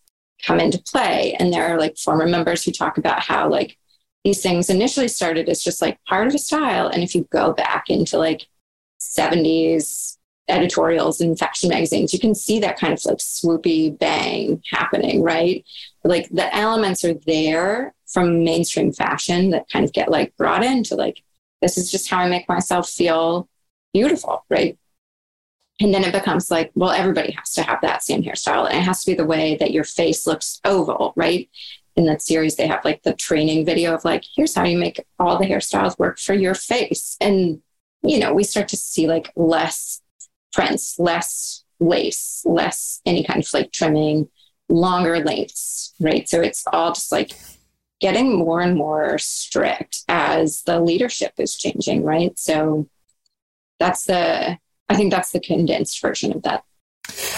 come into play. And there are like former members who talk about how like these things initially started as just like part of a style. And if you go back into like 70s, editorials in fashion magazines, you can see that kind of like swoopy bang happening, right? like the elements are there from mainstream fashion that kind of get like brought into like this is just how i make myself feel beautiful right? And then it becomes like well everybody has to have that same hairstyle and it has to be the way that your face looks oval right? In that series they have like the training video of like here's how you make all the hairstyles work for your face. And you know we start to see like less prints less lace less any kind of like trimming longer lengths, right? So it's all just like getting more and more strict as the leadership is changing, right? So that's the, I think that's the condensed version of that.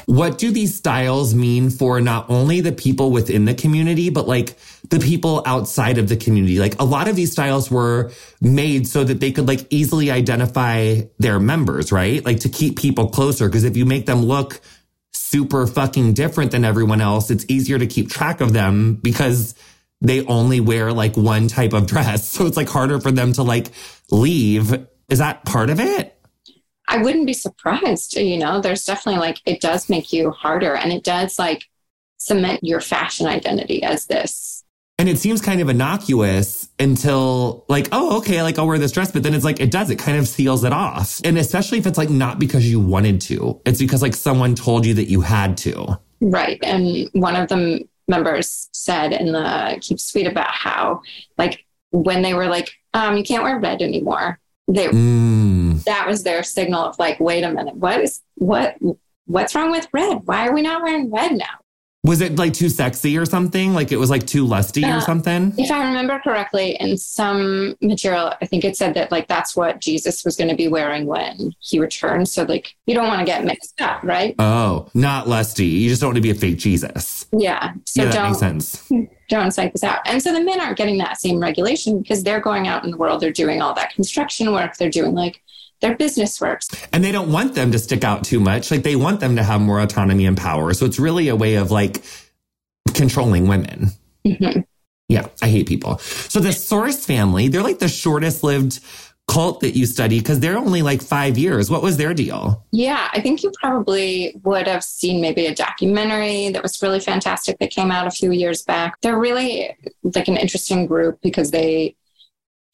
What do these styles mean for not only the people within the community, but like the people outside of the community? Like a lot of these styles were made so that they could like easily identify their members, right? Like to keep people closer. Cause if you make them look super fucking different than everyone else, it's easier to keep track of them because they only wear like one type of dress. So it's like harder for them to like leave. Is that part of it? I wouldn't be surprised. You know, there's definitely like, it does make you harder and it does like cement your fashion identity as this. And it seems kind of innocuous until like, oh, okay, like I'll wear this dress. But then it's like, it does, it kind of seals it off. And especially if it's like not because you wanted to, it's because like someone told you that you had to. Right. And one of the members said in the Keep Sweet about how, like, when they were like, um, you can't wear red anymore, they mm. that was their signal of like, wait a minute, what is what what's wrong with red? Why are we not wearing red now? Was it like too sexy or something? Like it was like too lusty uh, or something? If I remember correctly, in some material, I think it said that like that's what Jesus was going to be wearing when he returned. So like you don't want to get mixed up, right? Oh, not lusty. You just don't want to be a fake Jesus. Yeah. So yeah, that makes sense. Don't psych this out. And so the men aren't getting that same regulation because they're going out in the world. They're doing all that construction work. They're doing like their business works. And they don't want them to stick out too much. Like they want them to have more autonomy and power. So it's really a way of like controlling women. Mm-hmm. Yeah, I hate people. So the Source family, they're like the shortest lived cult that you study because they're only like five years. What was their deal? Yeah, I think you probably would have seen maybe a documentary that was really fantastic that came out a few years back. They're really like an interesting group because they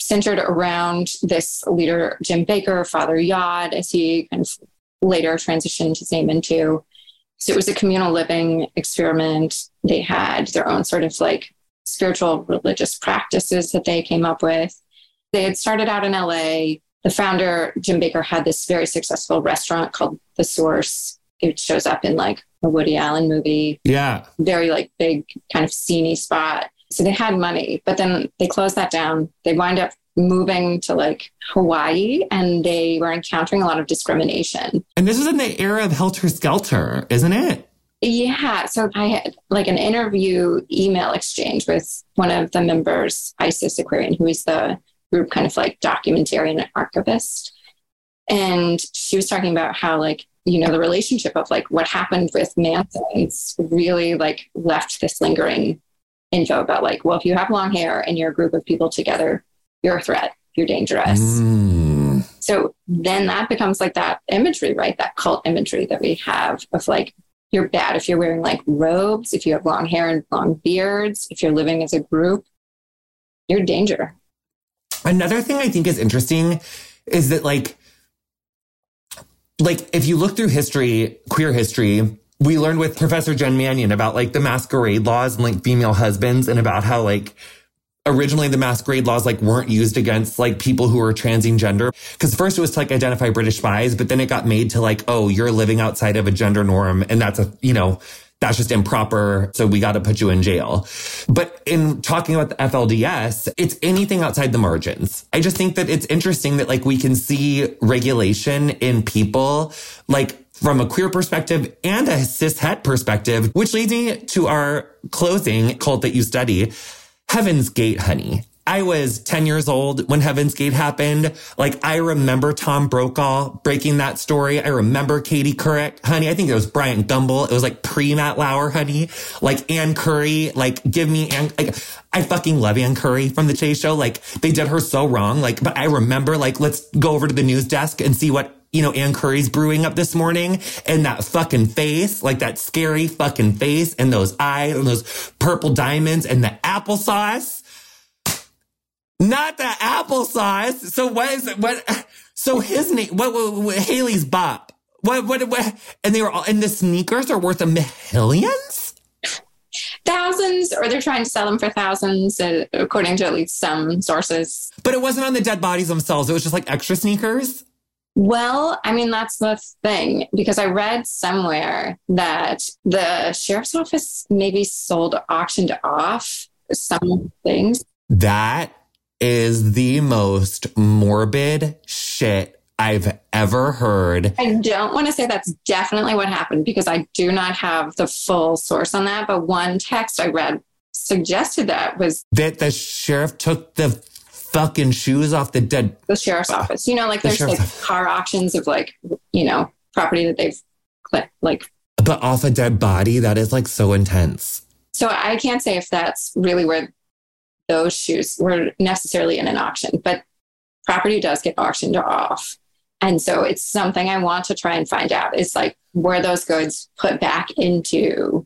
centered around this leader, Jim Baker, Father Yod, as he kind of later transitioned his name into. So it was a communal living experiment. They had their own sort of like spiritual religious practices that they came up with. They had started out in LA. The founder, Jim Baker, had this very successful restaurant called The Source. It shows up in like a Woody Allen movie. Yeah. Very like big, kind of sceney spot. So they had money, but then they closed that down. They wind up moving to like Hawaii and they were encountering a lot of discrimination. And this is in the era of Helter Skelter, isn't it? Yeah. So I had like an interview email exchange with one of the members, Isis Aquarian, who is the group kind of like documentarian and archivist. And she was talking about how like, you know, the relationship of like what happened with Manson, really like left this lingering info about like, well, if you have long hair and you're a group of people together, you're a threat, you're dangerous. Mm. So then that becomes like that imagery, right? That cult imagery that we have of like, you're bad if you're wearing like robes, if you have long hair and long beards, if you're living as a group, you're danger. Another thing I think is interesting is that like, like if you look through history, queer history, we learned with Professor Jen Manion about like the masquerade laws and like female husbands and about how like originally the masquerade laws like weren't used against like people who were transing gender because first it was to like identify british spies but then it got made to like oh you're living outside of a gender norm and that's a you know that's just improper. So we got to put you in jail. But in talking about the FLDS, it's anything outside the margins. I just think that it's interesting that like we can see regulation in people like from a queer perspective and a cis het perspective, which leads me to our closing cult that you study, Heaven's Gate, honey. I was 10 years old when Heaven's Gate happened. Like, I remember Tom Brokaw breaking that story. I remember Katie Couric, honey. I think it was Bryant Gumbel. It was like pre Matt Lauer, honey. Like Ann Curry, like give me Ann, like, I fucking love Ann Curry from the Chase show. Like, they did her so wrong. Like, but I remember, like, let's go over to the news desk and see what you know, Ann Curry's brewing up this morning and that fucking face, like that scary fucking face and those eyes and those purple diamonds and the applesauce. Not the applesauce. So what is it? What? So his name, what, what, what Haley's Bop. What, what, what, and they were all, and the sneakers are worth a millions? Thousands, or they're trying to sell them for thousands, uh, according to at least some sources. But it wasn't on the dead bodies themselves. It was just like extra sneakers. Well, I mean, that's the thing, because I read somewhere that the sheriff's office maybe sold auctioned off some things. That is the most morbid shit I've ever heard. I don't want to say that's definitely what happened because I do not have the full source on that. But one text I read suggested that was that the sheriff took the fucking shoes off the dead. The sheriff's uh, office. You know, like the there's like office. car auctions of like, you know, property that they've like. But off a dead body, that is like so intense. So I can't say if that's really where those shoes were necessarily in an auction, but property does get auctioned off. And so it's something I want to try and find out is like where those goods put back into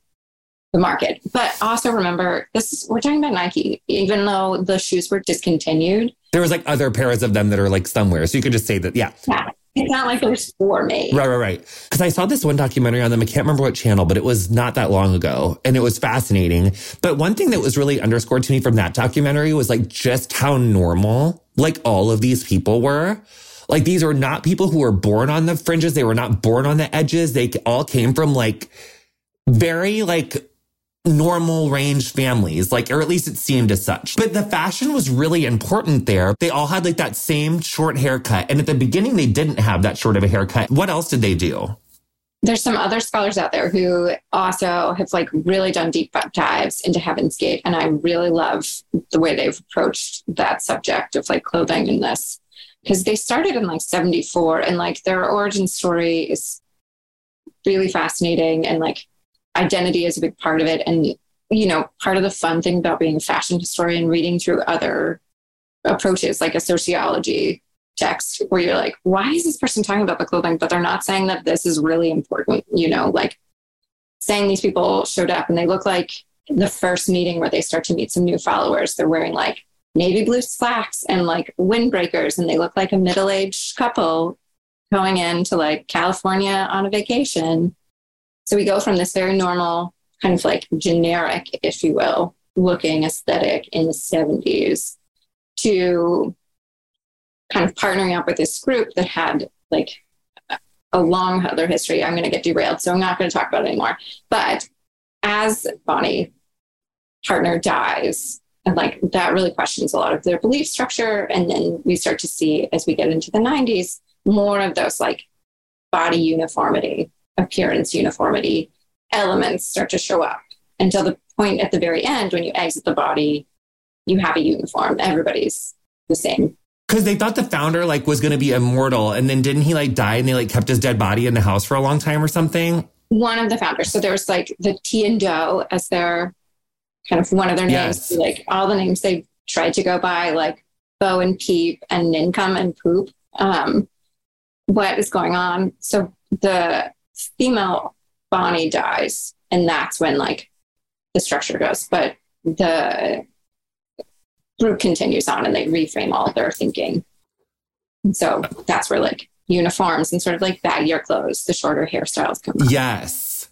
the market. But also remember, this is we're talking about Nike, even though the shoes were discontinued. There was like other pairs of them that are like somewhere. So you could just say that, yeah. Yeah. It's not like there's four made. Right, right, right. Because I saw this one documentary on them. I can't remember what channel, but it was not that long ago. And it was fascinating. But one thing that was really underscored to me from that documentary was like just how normal like all of these people were. Like these are not people who were born on the fringes. They were not born on the edges. They all came from like very like normal range families, like, or at least it seemed as such. But the fashion was really important there. They all had like that same short haircut. And at the beginning, they didn't have that short of a haircut. What else did they do? There's some other scholars out there who also have like really done deep dives into Heaven's Gate. And I really love the way they've approached that subject of like clothing in this. Because they started in like 74 and like their origin story is really fascinating and like identity is a big part of it. And, you know, part of the fun thing about being a fashion historian, reading through other approaches like a sociology text where you're like, why is this person talking about the clothing? But they're not saying that this is really important, you know, like saying these people showed up and they look like the first meeting where they start to meet some new followers. They're wearing like navy blue slacks and like windbreakers and they look like a middle-aged couple going into like California on a vacation so we go from this very normal, kind of like generic, if you will, looking aesthetic in the 70s to kind of partnering up with this group that had like a long other history. I'm going to get derailed, so I'm not going to talk about it anymore. But as Bonnie partner dies, and like that really questions a lot of their belief structure. And then we start to see as we get into the 90s more of those like body uniformity appearance uniformity elements start to show up until the point at the very end when you exit the body, you have a uniform. Everybody's the same. Because they thought the founder like was going to be immortal, and then didn't he like die and they like kept his dead body in the house for a long time or something? One of the founders. So there's like the Ti and Do as their kind of one of their names. Yes. Like all the names they tried to go by, like Bo and Peep and Nincome and Poop. Um, what is going on? So the female Bonnie dies, and that's when like the structure goes. But the group continues on and they reframe all their thinking. And so that's where like uniforms and sort of like baggier clothes, the shorter hairstyles come. Up. Yes.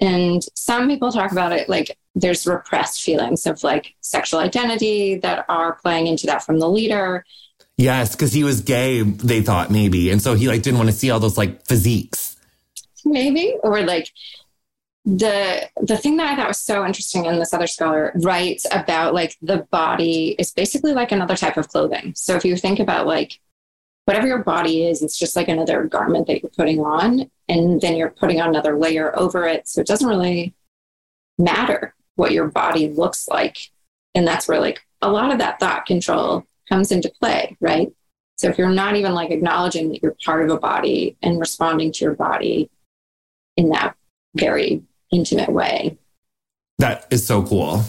And some people talk about it like there's repressed feelings of like sexual identity that are playing into that from the leader. Yes, because he was gay, they thought maybe. And so he like didn't want to see all those like physiques maybe or like the the thing that I thought was so interesting and this other scholar writes about like the body is basically like another type of clothing. So if you think about like whatever your body is, it's just like another garment that you're putting on, and then you're putting on another layer over it. So it doesn't really matter what your body looks like. And that's where like a lot of that thought control comes into play, right? So if you're not even like acknowledging that you're part of a body and responding to your body, in that very intimate way. That is so cool.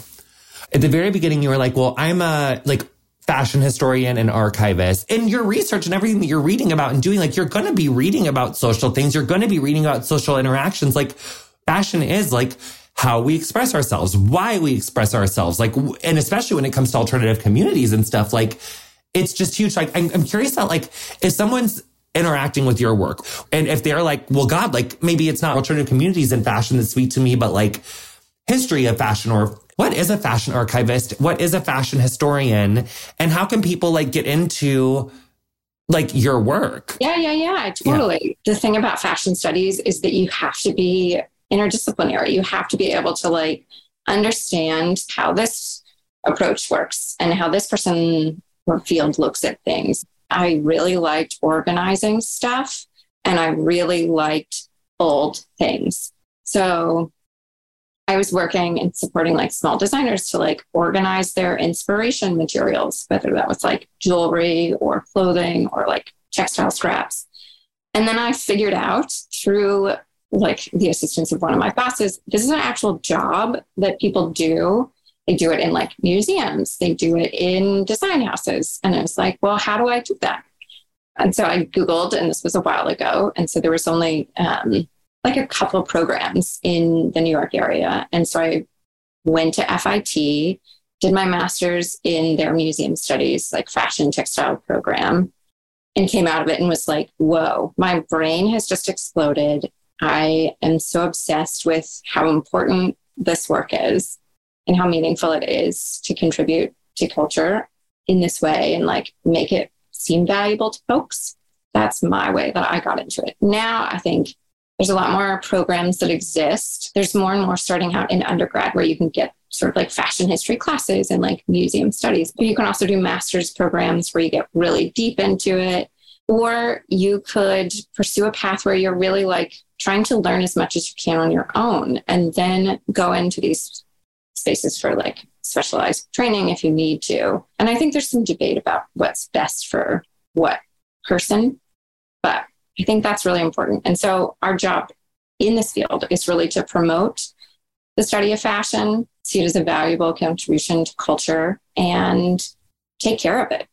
At the very beginning, you were like, well, I'm a like fashion historian and archivist. and your research and everything that you're reading about and doing, like you're going to be reading about social things. You're going to be reading about social interactions. Like fashion is like how we express ourselves, why we express ourselves. Like, and especially when it comes to alternative communities and stuff, like it's just huge. Like, I'm, I'm curious about like, if someone's interacting with your work. And if they're like, well, God, like maybe it's not alternative communities in fashion that's sweet to me, but like history of fashion or what is a fashion archivist? What is a fashion historian? And how can people like get into like your work? Yeah, yeah, yeah, totally. Yeah. The thing about fashion studies is that you have to be interdisciplinary. You have to be able to like understand how this approach works and how this person or field looks at things. I really liked organizing stuff and I really liked old things. So I was working and supporting like small designers to like organize their inspiration materials, whether that was like jewelry or clothing or like textile scraps. And then I figured out through like the assistance of one of my bosses, this is an actual job that people do. They do it in like museums, they do it in design houses. And I was like, well, how do I do that? And so I Googled, and this was a while ago. And so there was only um, like a couple programs in the New York area. And so I went to FIT, did my master's in their museum studies, like fashion textile program, and came out of it and was like, whoa, my brain has just exploded. I am so obsessed with how important this work is and how meaningful it is to contribute to culture in this way and like make it seem valuable to folks. That's my way that I got into it. Now I think there's a lot more programs that exist. There's more and more starting out in undergrad where you can get sort of like fashion history classes and like museum studies. But you can also do master's programs where you get really deep into it. Or you could pursue a path where you're really like trying to learn as much as you can on your own and then go into these spaces for like specialized training if you need to. And I think there's some debate about what's best for what person, but I think that's really important. And so our job in this field is really to promote the study of fashion, see it as a valuable contribution to culture, and take care of it.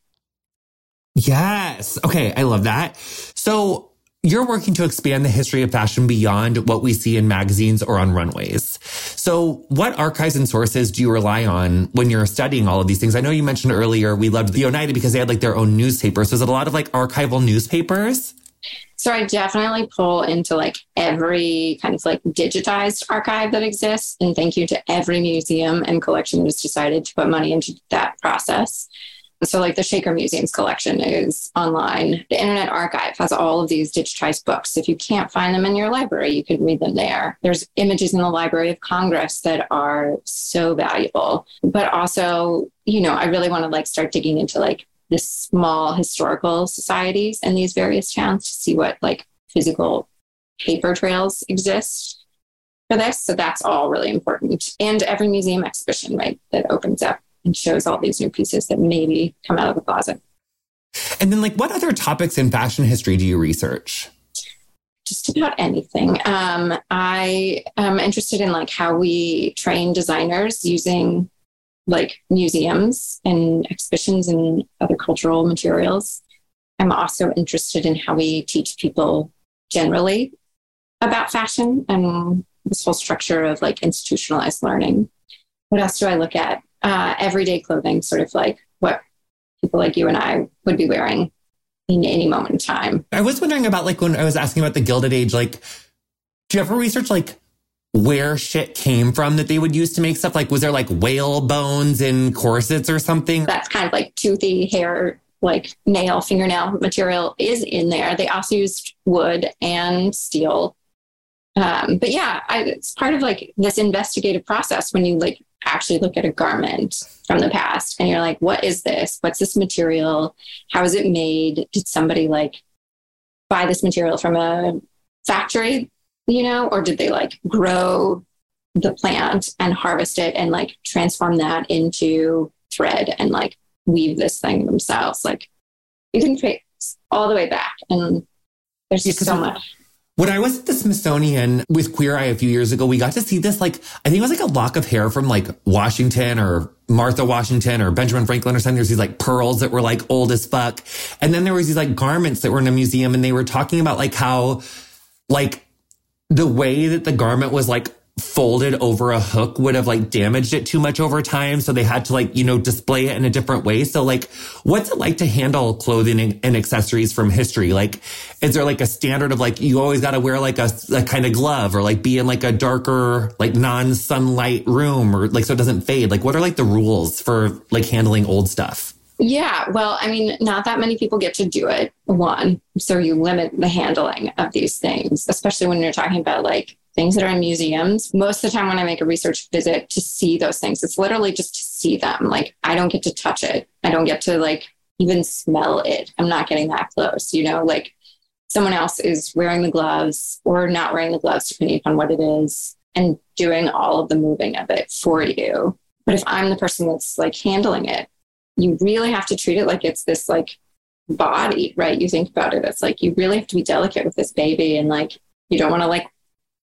Yes. Okay. I love that. So, you're working to expand the history of fashion beyond what we see in magazines or on runways. So, what archives and sources do you rely on when you're studying all of these things? I know you mentioned earlier we loved the Oneida because they had like their own newspapers. So, is it a lot of like archival newspapers? So I definitely pull into like every kind of like digitized archive that exists. And thank you to every museum and collection has decided to put money into that process. So, like the Shaker Museum's collection is online. The Internet Archive has all of these digitized books. If you can't find them in your library, you can read them there. There's images in the Library of Congress that are so valuable. But also, you know, I really want to like start digging into like the small historical societies in these various towns to see what like physical paper trails exist for this. So that's all really important. And every museum exhibition, right, that opens up and shows all these new pieces that maybe come out of the closet. And then, like, what other topics in fashion history do you research? Just about anything. Um, I am interested in like how we train designers using like museums and exhibitions and other cultural materials. I'm also interested in how we teach people generally about fashion and this whole structure of like institutionalized learning. What else do I look at? Uh, everyday clothing, sort of like what people like you and I would be wearing in any moment in time. I was wondering about like when I was asking about the Gilded Age, like, do you ever research like where shit came from that they would use to make stuff? Like, was there like whale bones in corsets or something? That's kind of like toothy hair, like nail, fingernail material is in there. They also used wood and steel. Um, but yeah, I, it's part of like this investigative process when you like actually look at a garment from the past and you're like, what is this? What's this material? How is it made? Did somebody like buy this material from a factory, you know, or did they like grow the plant and harvest it and like transform that into thread and like weave this thing themselves? Like you can trace all the way back and there's yeah, so much. When I was at the Smithsonian with Queer Eye a few years ago, we got to see this, like, I think it was like a lock of hair from like Washington or Martha Washington or Benjamin Franklin or something. There's these like pearls that were like old as fuck. And then there was these like garments that were in a museum and they were talking about like how, like, the way that the garment was like folded over a hook would have like damaged it too much over time. So they had to like, you know, display it in a different way. So like, what's it like to handle clothing and accessories from history? Like, is there like a standard of like, you always got to wear like a, a kind of glove or like be in like a darker, like non sunlight room or like so it doesn't fade? Like, what are like the rules for like handling old stuff? Yeah, well, I mean, not that many people get to do it. One, so you limit the handling of these things, especially when you're talking about like things that are in museums. Most of the time when I make a research visit to see those things, it's literally just to see them. Like I don't get to touch it. I don't get to like even smell it. I'm not getting that close, you know, like someone else is wearing the gloves or not wearing the gloves, depending upon what it is, and doing all of the moving of it for you. But if I'm the person that's like handling it, you really have to treat it like it's this like body, right? You think about it, it's like you really have to be delicate with this baby and like you don't want to like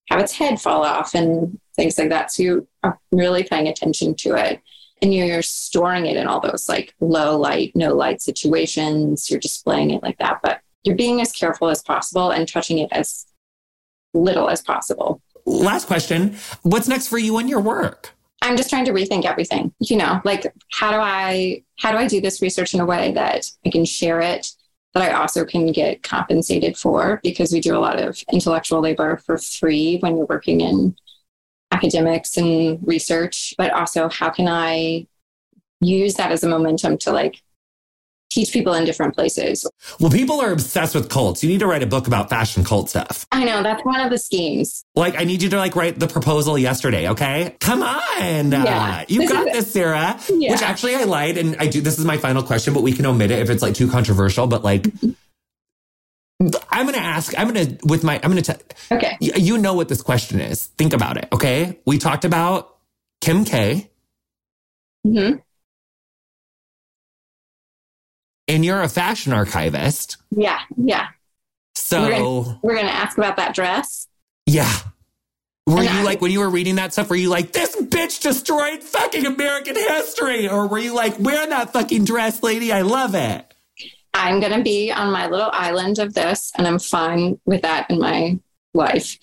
have its head fall off and things like that. So you are really paying attention to it and you're storing it in all those like low light, no light situations. You're displaying it like that, but you're being as careful as possible and touching it as little as possible. Last question What's next for you and your work? I'm just trying to rethink everything. You know, like how do I how do I do this research in a way that I can share it, that I also can get compensated for because we do a lot of intellectual labor for free when you're working in academics and research, but also how can I use that as a momentum to like teach people in different places. Well, people are obsessed with cults. You need to write a book about fashion cult stuff. I know that's one of the schemes. Like, I need you to like write the proposal yesterday. Okay, come on, yeah. Uh, you got this, Sarah. Yeah. Which actually I lied, and I do. This is my final question, but we can omit it if it's like too controversial. But like. I'm going to ask, I'm going to, with my, I'm going to tell, okay. You, you know what this question is. Think about it. Okay. We talked about Kim K. Mm-hmm. And you're a fashion archivist. Yeah, yeah. So we're gonna, ask about that dress. Yeah. Were and you I, like when you were reading that stuff? Were you like, "This bitch destroyed fucking American history," or were you like, "Wear that fucking dress, lady. I love it." I'm gonna be on my little island of this, and I'm fine with that in my life.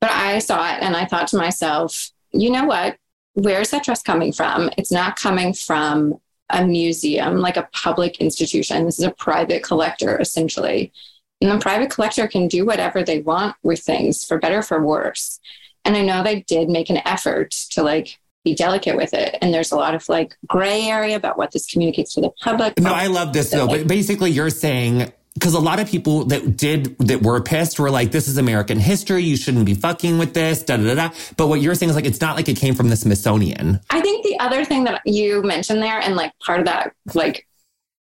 But I saw it, and I thought to myself, you know what? Where's that dress coming from? It's not coming from a museum, like a public institution. This is a private collector, essentially. And the private collector can do whatever they want with things, for better for worse. And I know they did make an effort to like be delicate with it. And there's a lot of like gray area about what this communicates to the public. No, I love this though. But basically, you're saying because a lot of people that did that were pissed were like, "This is American history. You shouldn't be fucking with this." Da da da. But what you're saying is like, it's not like it came from the Smithsonian. I think the other thing that you mentioned there, and like part of that like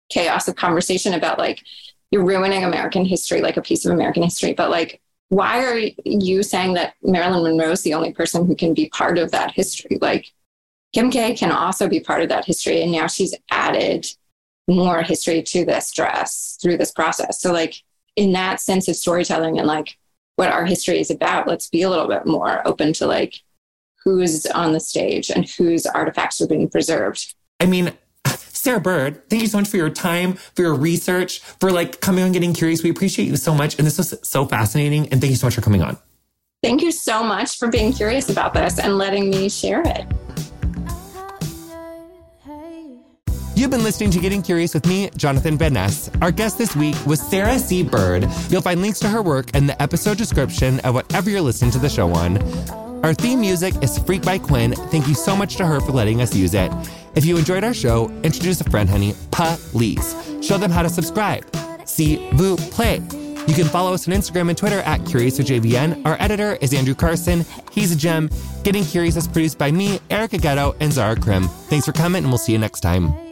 chaos of conversation about like you're ruining American history, like a piece of American history, but like. Why are you saying that Marilyn Monroe is the only person who can be part of that history? Like, Kim K can also be part of that history. And now she's added more history to this dress through this process. So, like, in that sense of storytelling and like what our history is about, let's be a little bit more open to like who's on the stage and whose artifacts are being preserved. I mean, Sarah Bird, thank you so much for your time, for your research, for like coming on getting curious. We appreciate you so much. And this was so fascinating. And thank you so much for coming on. Thank you so much for being curious about this and letting me share it. You've been listening to Getting Curious with me, Jonathan Van Ness. Our guest this week was Sarah C. Bird. You'll find links to her work in the episode description of whatever you're listening to the show on. Our theme music is Freak by Quinn. Thank you so much to her for letting us use it. If you enjoyed our show, introduce a friend, honey. Please. Show them how to subscribe. See, vous play. You can follow us on Instagram and Twitter at CuriousWithJVN. Our editor is Andrew Carson. He's a gem. Getting Curious is produced by me, Erica Getto, and Zara Krim. Thanks for coming, and we'll see you next time.